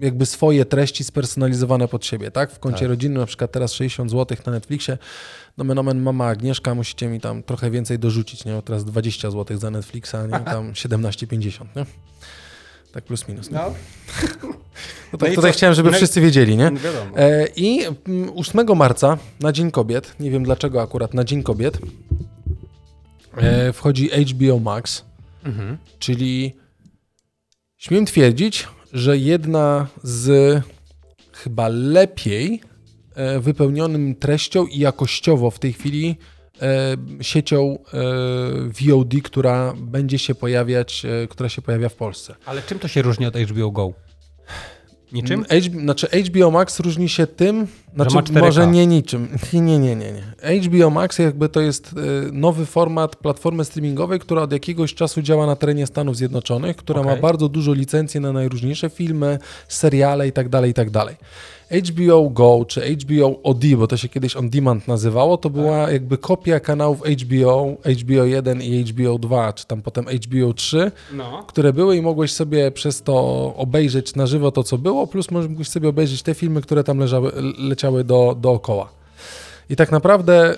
jakby swoje treści spersonalizowane pod siebie, tak? W koncie Tak. rodzinnym na przykład teraz 60 zł na Netflixie, nomen omen mama Agnieszka, musicie mi tam trochę więcej dorzucić, nie? Bo teraz 20 zł za Netflixa, nie? Tam 17,50, nie? Tak plus minus, nie? No, No tak, i tutaj co? chciałem, żeby No wszyscy wiedzieli, nie? wiadomo. E, I mm, 8 marca, na Dzień Kobiet, nie wiem dlaczego akurat na Dzień Kobiet, e, wchodzi HBO Max, Mhm. czyli śmiem twierdzić, że jedna z chyba lepiej e, wypełnionym treścią i jakościowo w tej chwili siecią VOD, która będzie się pojawiać, która się pojawia w Polsce. Ale czym to się różni od HBO Go? Niczym? H, znaczy HBO Max różni się tym, znaczy ma 4K. może nie niczym. Nie, nie, nie, nie. HBO Max jakby to jest y, nowy format platformy streamingowej, która od jakiegoś czasu działa na terenie Stanów Zjednoczonych, która ma Okej. bardzo dużo licencji na najróżniejsze filmy, seriale i tak HBO Go czy HBO OD, bo to się kiedyś On Demand nazywało, to była jakby kopia kanałów HBO, HBO 1 i HBO 2, czy tam potem HBO 3, No. które były i mogłeś sobie przez to obejrzeć na żywo to, co było, plus mógłbyś sobie obejrzeć te filmy, które tam leżały, leciały do, dookoła. I tak naprawdę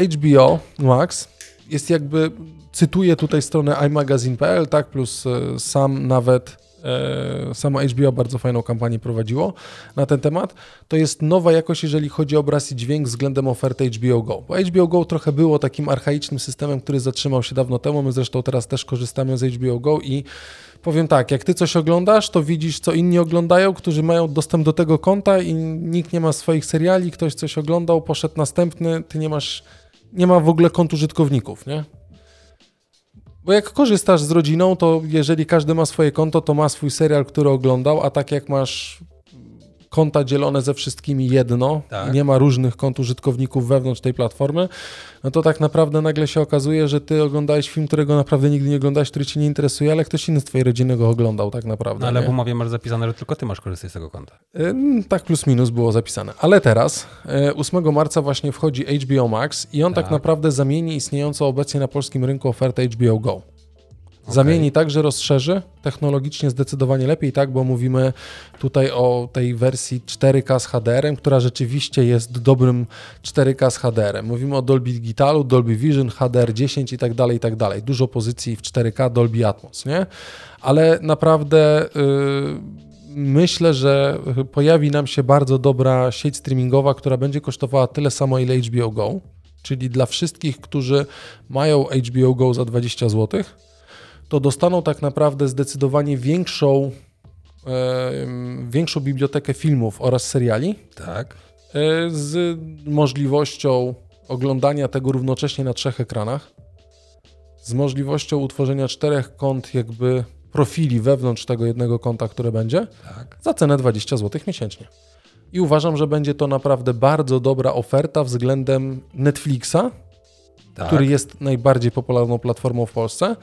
y, HBO Max jest jakby, cytuję tutaj stronę imagazine.pl, tak, plus y, sam nawet samo HBO bardzo fajną kampanię prowadziło na ten temat. To jest nowa jakość, jeżeli chodzi o obraz i dźwięk względem oferty HBO Go. Bo HBO Go trochę było takim archaicznym systemem, który zatrzymał się dawno temu. My zresztą teraz też korzystamy z HBO Go i powiem tak, jak ty coś oglądasz, to widzisz, co inni oglądają, którzy mają dostęp do tego konta i nikt nie ma swoich seriali, ktoś coś oglądał, poszedł następny, ty nie masz, nie ma w ogóle kont użytkowników, nie? Bo jak korzystasz z rodziną, to jeżeli każdy ma swoje konto, to ma swój serial, który oglądał, a tak jak masz konta dzielone ze wszystkimi jedno Tak. i nie ma różnych kont użytkowników wewnątrz tej platformy, no to tak naprawdę nagle się okazuje, że ty oglądałeś film, którego naprawdę nigdy nie oglądałeś, który cię nie interesuje, ale ktoś inny z twojej rodziny go oglądał tak naprawdę. No, ale nie? w umowie masz zapisane, że tylko ty masz korzystać z tego konta. Ym, Tak plus minus było zapisane. Ale teraz, e, 8 marca właśnie wchodzi HBO Max i on tak, Tak. naprawdę zamieni istniejącą obecnie na polskim rynku ofertę HBO Go. Zamieni tak, że rozszerzy technologicznie zdecydowanie lepiej, tak, bo mówimy tutaj o tej wersji 4K z HDR-em, która rzeczywiście jest dobrym 4K z HDR-em. Mówimy o Dolby Digitalu, Dolby Vision, HDR10 i tak dalej, i tak dalej. Dużo pozycji w 4K, Dolby Atmos, nie? Ale naprawdę yy, myślę, że pojawi nam się bardzo dobra sieć streamingowa, która będzie kosztowała tyle samo, ile HBO Go, czyli dla wszystkich, którzy mają HBO Go za 20 zł, to dostaną tak naprawdę zdecydowanie większą, e, większą bibliotekę filmów oraz seriali Tak. e, z możliwością oglądania tego równocześnie na trzech ekranach, z możliwością utworzenia czterech kont jakby profili wewnątrz tego jednego konta, które będzie, Tak. za cenę 20 zł miesięcznie. I uważam, że będzie to naprawdę bardzo dobra oferta względem Netflixa, tak. który jest najbardziej popularną platformą w Polsce.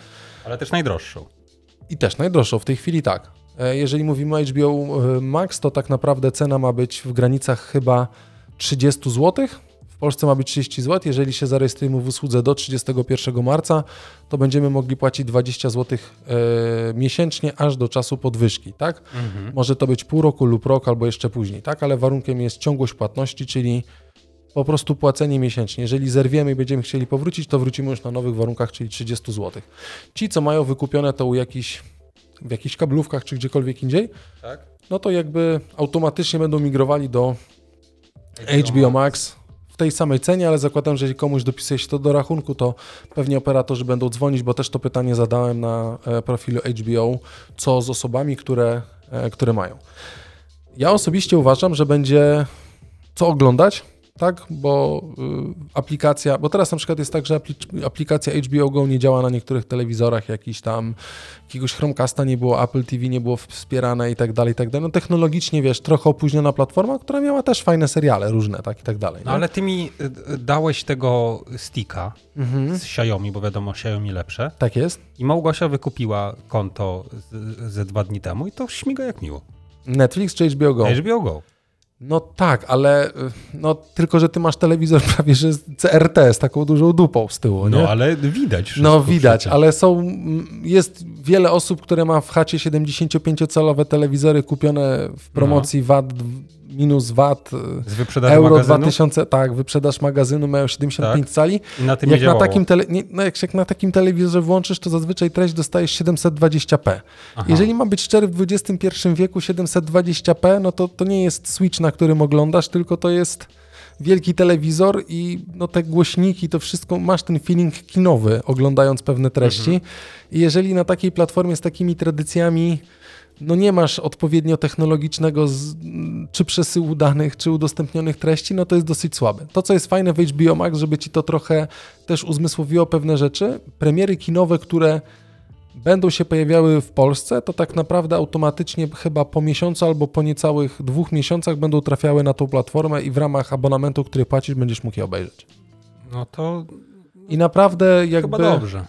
Ale też najdroższą. I też najdroższą w tej chwili tak. E, Jeżeli mówimy o HBO e, Max, to tak naprawdę cena ma być w granicach chyba 30 zł. W Polsce ma być 30 zł. Jeżeli się zarejestrujemy w usłudze do 31 marca, to będziemy mogli płacić 20 zł e, miesięcznie aż do czasu podwyżki, tak? Mhm. Może to być pół roku lub rok, albo jeszcze później, tak? Ale warunkiem jest ciągłość płatności, czyli po prostu płacenie miesięcznie. Jeżeli zerwiemy i będziemy chcieli powrócić, to wrócimy już na nowych warunkach, czyli 30 zł. Ci, co mają wykupione to u jakichś, w jakichś kablówkach czy gdziekolwiek indziej, Tak. no to jakby automatycznie będą migrowali do HBO Max w tej samej cenie, ale zakładam, że jeśli komuś dopisuje się to do rachunku, to pewnie operatorzy będą dzwonić, bo też to pytanie zadałem na e, profilu HBO, co z osobami, które, e, które mają. Ja osobiście uważam, że będzie co oglądać, tak, bo y, aplikacja, bo teraz na przykład jest tak, że apli- aplikacja HBO Go nie działa na niektórych telewizorach, jakiś tam, jakiegoś Chromecasta nie było, Apple TV nie było wspierane i tak dalej, i tak dalej. No technologicznie, wiesz, trochę opóźniona platforma, która miała też fajne seriale różne, tak i tak dalej. No ale ty mi y, y, dałeś tego sticka Mhm. z Xiaomi, bo wiadomo, Xiaomi lepsze. Tak jest. I Małgosia wykupiła konto ze dwa dni temu i to śmiga jak miło. Netflix czy HBO Go? HBO Go. No tak, ale y, no, tylko, że ty masz telewizor prawie że CRT z taką dużą dupą z tyłu, nie? No ale widać No widać, przecież. ale są, jest wiele osób, które ma w chacie 75-calowe telewizory kupione w promocji VAT, minus VAT, y, Z wyprzedaży euro magazynu 2000, tak, wyprzedaż magazynu mają 75 Tak. cali. i na tym Jak na, takim tele, nie, no jak się na takim telewizorze włączysz, to zazwyczaj treść dostajesz 720p. Aha. Jeżeli mam być szczery, w XXI wieku 720p, no to, to nie jest switch, na którym oglądasz, tylko to jest wielki telewizor i no te głośniki, to wszystko, masz ten feeling kinowy, oglądając pewne treści. Mhm. I jeżeli na takiej platformie z takimi tradycjami no nie masz odpowiednio technologicznego z, czy przesyłu danych, czy udostępnionych treści, no to jest dosyć słabe. To, co jest fajne w HBO Max, żeby ci to trochę też uzmysłowiło pewne rzeczy, premiery kinowe, które będą się pojawiały w Polsce, to tak naprawdę automatycznie chyba po miesiącu albo po niecałych dwóch miesiącach będą trafiały na tą platformę i w ramach abonamentu, który płacisz, będziesz mógł je obejrzeć. No to I naprawdę jakby... chyba dobrze.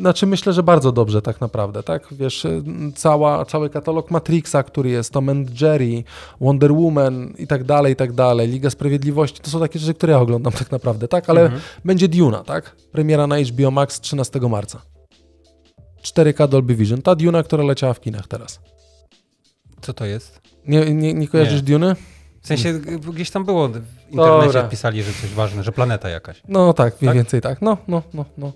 Znaczy myślę, że bardzo dobrze tak naprawdę, tak? Wiesz, cała, cały katalog Matrixa, który jest, Tom and Jerry, Wonder Woman i tak dalej, i tak dalej, Liga Sprawiedliwości, to są takie rzeczy, które ja oglądam tak naprawdę, tak? Ale Mhm. będzie Duna, tak? Premiera na HBO Max 13 marca. 4K Dolby Vision. Ta Duna, która leciała w kinach teraz. Co to jest? Nie, nie, nie kojarzysz Nie. Duny? W sensie g- gdzieś tam było w internecie Dobra. pisali, że coś ważne, że planeta jakaś. No tak, mniej Tak? więcej tak. No, no, no, no.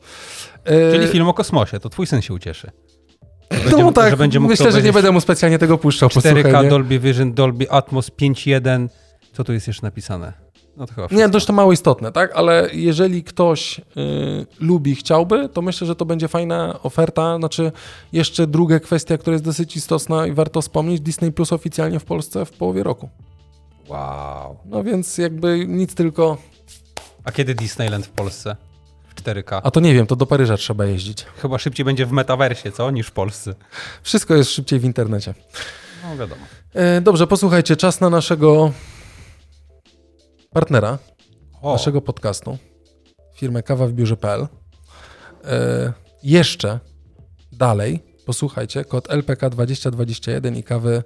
E, Czyli film o kosmosie, to twój syn się ucieszy. Że No będzie- tak, że będzie mógł myślę, że nie będę mu specjalnie tego puszczał, 4K, posłuchaj, nie? Dolby Vision, Dolby Atmos 5.1. Co tu jest jeszcze napisane? No to chyba Nie, dość to mało istotne, tak? Ale jeżeli ktoś y, lubi, chciałby, to myślę, że to będzie fajna oferta. Znaczy, jeszcze druga kwestia, która jest dosyć istotna i warto wspomnieć, Disney Plus oficjalnie w Polsce w połowie roku. Wow. No więc jakby nic tylko... A kiedy Disneyland w Polsce? W 4K. A to nie wiem, to do Paryża trzeba jeździć. Chyba szybciej będzie w metaversie, co? Niż w Polsce. Wszystko jest szybciej w internecie. No wiadomo. E, dobrze, posłuchajcie, czas na naszego partnera, O, naszego podcastu, firmę kawa w biurze.pl. E, jeszcze dalej, posłuchajcie, kod LPK 2021 i kawy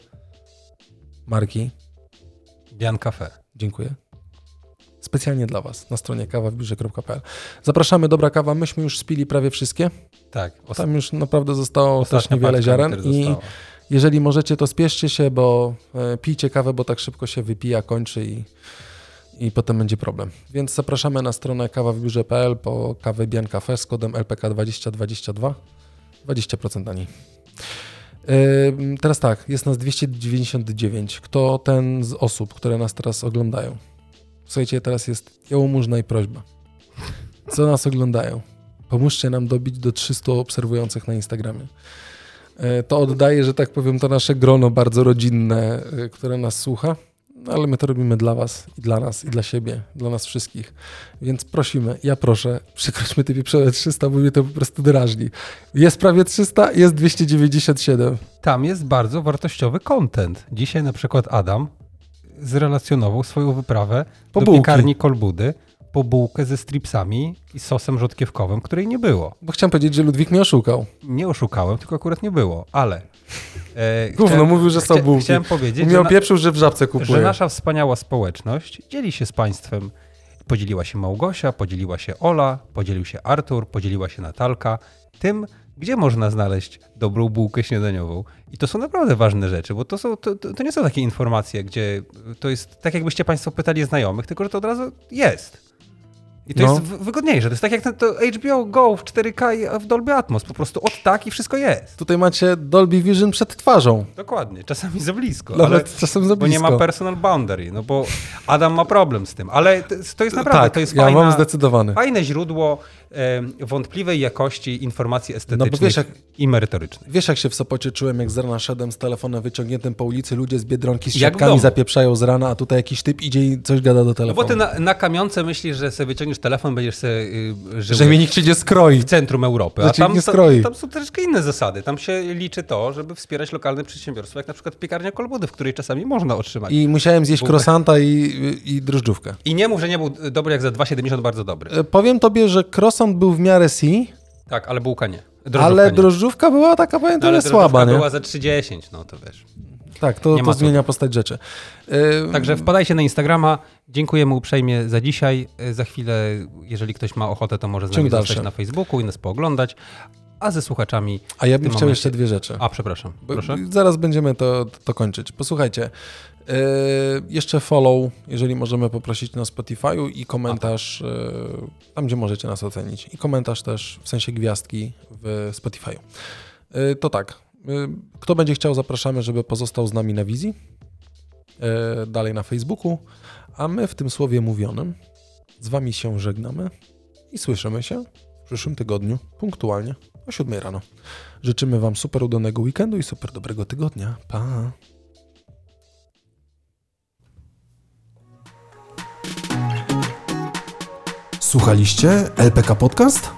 marki, Bian Cafe. dziękuję, specjalnie dla Was na stronie kawawbiurze.pl. Zapraszamy, dobra kawa, myśmy już spili prawie wszystkie, Tak. Tam już naprawdę zostało też niewiele ziaren i jeżeli możecie, to spieszcie się, bo e, pijcie kawę, bo tak szybko się wypija, kończy i, i potem będzie problem. Więc zapraszamy na stronę kawawbiurze.pl po kawę Bian Cafe z kodem LPK2022. 20% taniej. Teraz tak, jest nas 299. Kto ten z osób, które nas teraz oglądają? Słuchajcie, teraz jest jałmużna i prośba. Co nas oglądają? Pomóżcie nam dobić do 300 obserwujących na Instagramie. E, To oddaje, że tak powiem, to nasze grono bardzo rodzinne, e, które nas słucha, ale my to robimy dla Was i dla nas, i dla siebie, dla nas wszystkich. Więc prosimy, ja proszę, przekroczmy te pieprzone 300, bo mnie to po prostu drażni. Jest prawie 300, jest 297. Tam jest bardzo wartościowy content. Dzisiaj na przykład Adam zrelacjonował swoją wyprawę Po do bułki. piekarni Kolbudy po bułkę ze stripsami i sosem rzodkiewkowym, której nie było. Bo chciałem powiedzieć, że Ludwik mnie oszukał. Nie oszukałem, tylko akurat nie było, ale... E, Gówno, chciałem- mówił, że są chcia- bułki. Chciałem powiedzieć, że, że w żabce że kupuje. nasza wspaniała społeczność dzieli się z państwem. Podzieliła się Małgosia, podzieliła się Ola, podzielił się Artur, podzieliła się Natalka. Tym, gdzie można znaleźć dobrą bułkę śniadaniową. I to są naprawdę ważne rzeczy, bo to, są, to to nie są takie informacje, gdzie to jest tak, jakbyście Państwo pytali znajomych, tylko że to od razu jest. I to No. jest wygodniejsze. To jest tak jak ten, to HBO Go w 4K i w Dolby Atmos. Po prostu od tak i wszystko jest. Tutaj macie Dolby Vision przed twarzą. Dokładnie. Czasami za blisko. Nawet ale... czasem za Bo nie blisko. ma personal boundary, no bo Adam ma problem z tym, ale to, to jest naprawdę, tak, to jest ja fajna, mam zdecydowany. fajne źródło em, wątpliwej jakości informacji estetycznych No wiesz, jak- i merytorycznych. Wiesz, jak się w Sopocie czułem, jak z rana szedłem z telefonem wyciągniętym po ulicy, ludzie z Biedronki z siatkami zapieprzają z rana, a tutaj jakiś typ idzie i coś gada do No telefonu. bo ty na, na kamionce myślisz, że sobie wyciągniesz telefon, będziesz sobie y, żył Że mnie nikt cię nie skroi. w centrum Europy, a tam, nie skroi. tam są troszkę inne zasady. Tam się liczy to, żeby wspierać lokalne przedsiębiorstwa, jak na przykład piekarnia Kolbudy, w której czasami można otrzymać. I, I musiałem zjeść Bułkę. croissanta i, i drożdżówkę. nie mów, że nie był dobry jak za 2,70 bardzo dobry. E, Powiem tobie, że croissant był w miarę si, Tak, ale bułka nie. Drożdżówka ale nie. drożdżówka była taka, powiem No, ale słaba, drożdżówka nie? była za 3,10, no to wiesz. Tak, to, to zmienia postać rzeczy. Także wpadajcie na Instagrama. Dziękujemy uprzejmie za dzisiaj. E, Za chwilę, jeżeli ktoś ma ochotę, to może z nami zostać na Facebooku i nas pooglądać. A ze słuchaczami... A ja bym chciał momencie- jeszcze dwie rzeczy. A, przepraszam. Proszę. Zaraz będziemy to, to kończyć. Posłuchajcie, e, jeszcze follow, jeżeli możemy poprosić na Spotify'u i komentarz, e, tam gdzie możecie nas ocenić. I komentarz też w sensie gwiazdki w Spotify'u. E, to tak, kto będzie chciał, zapraszamy, żeby pozostał z nami na wizji, e, dalej na Facebooku, a my w tym słowie mówionym z wami się żegnamy i słyszymy się w przyszłym tygodniu punktualnie o 7 rano. Życzymy Wam super udanego weekendu i super dobrego tygodnia. Pa! Słuchaliście LPK Podcast?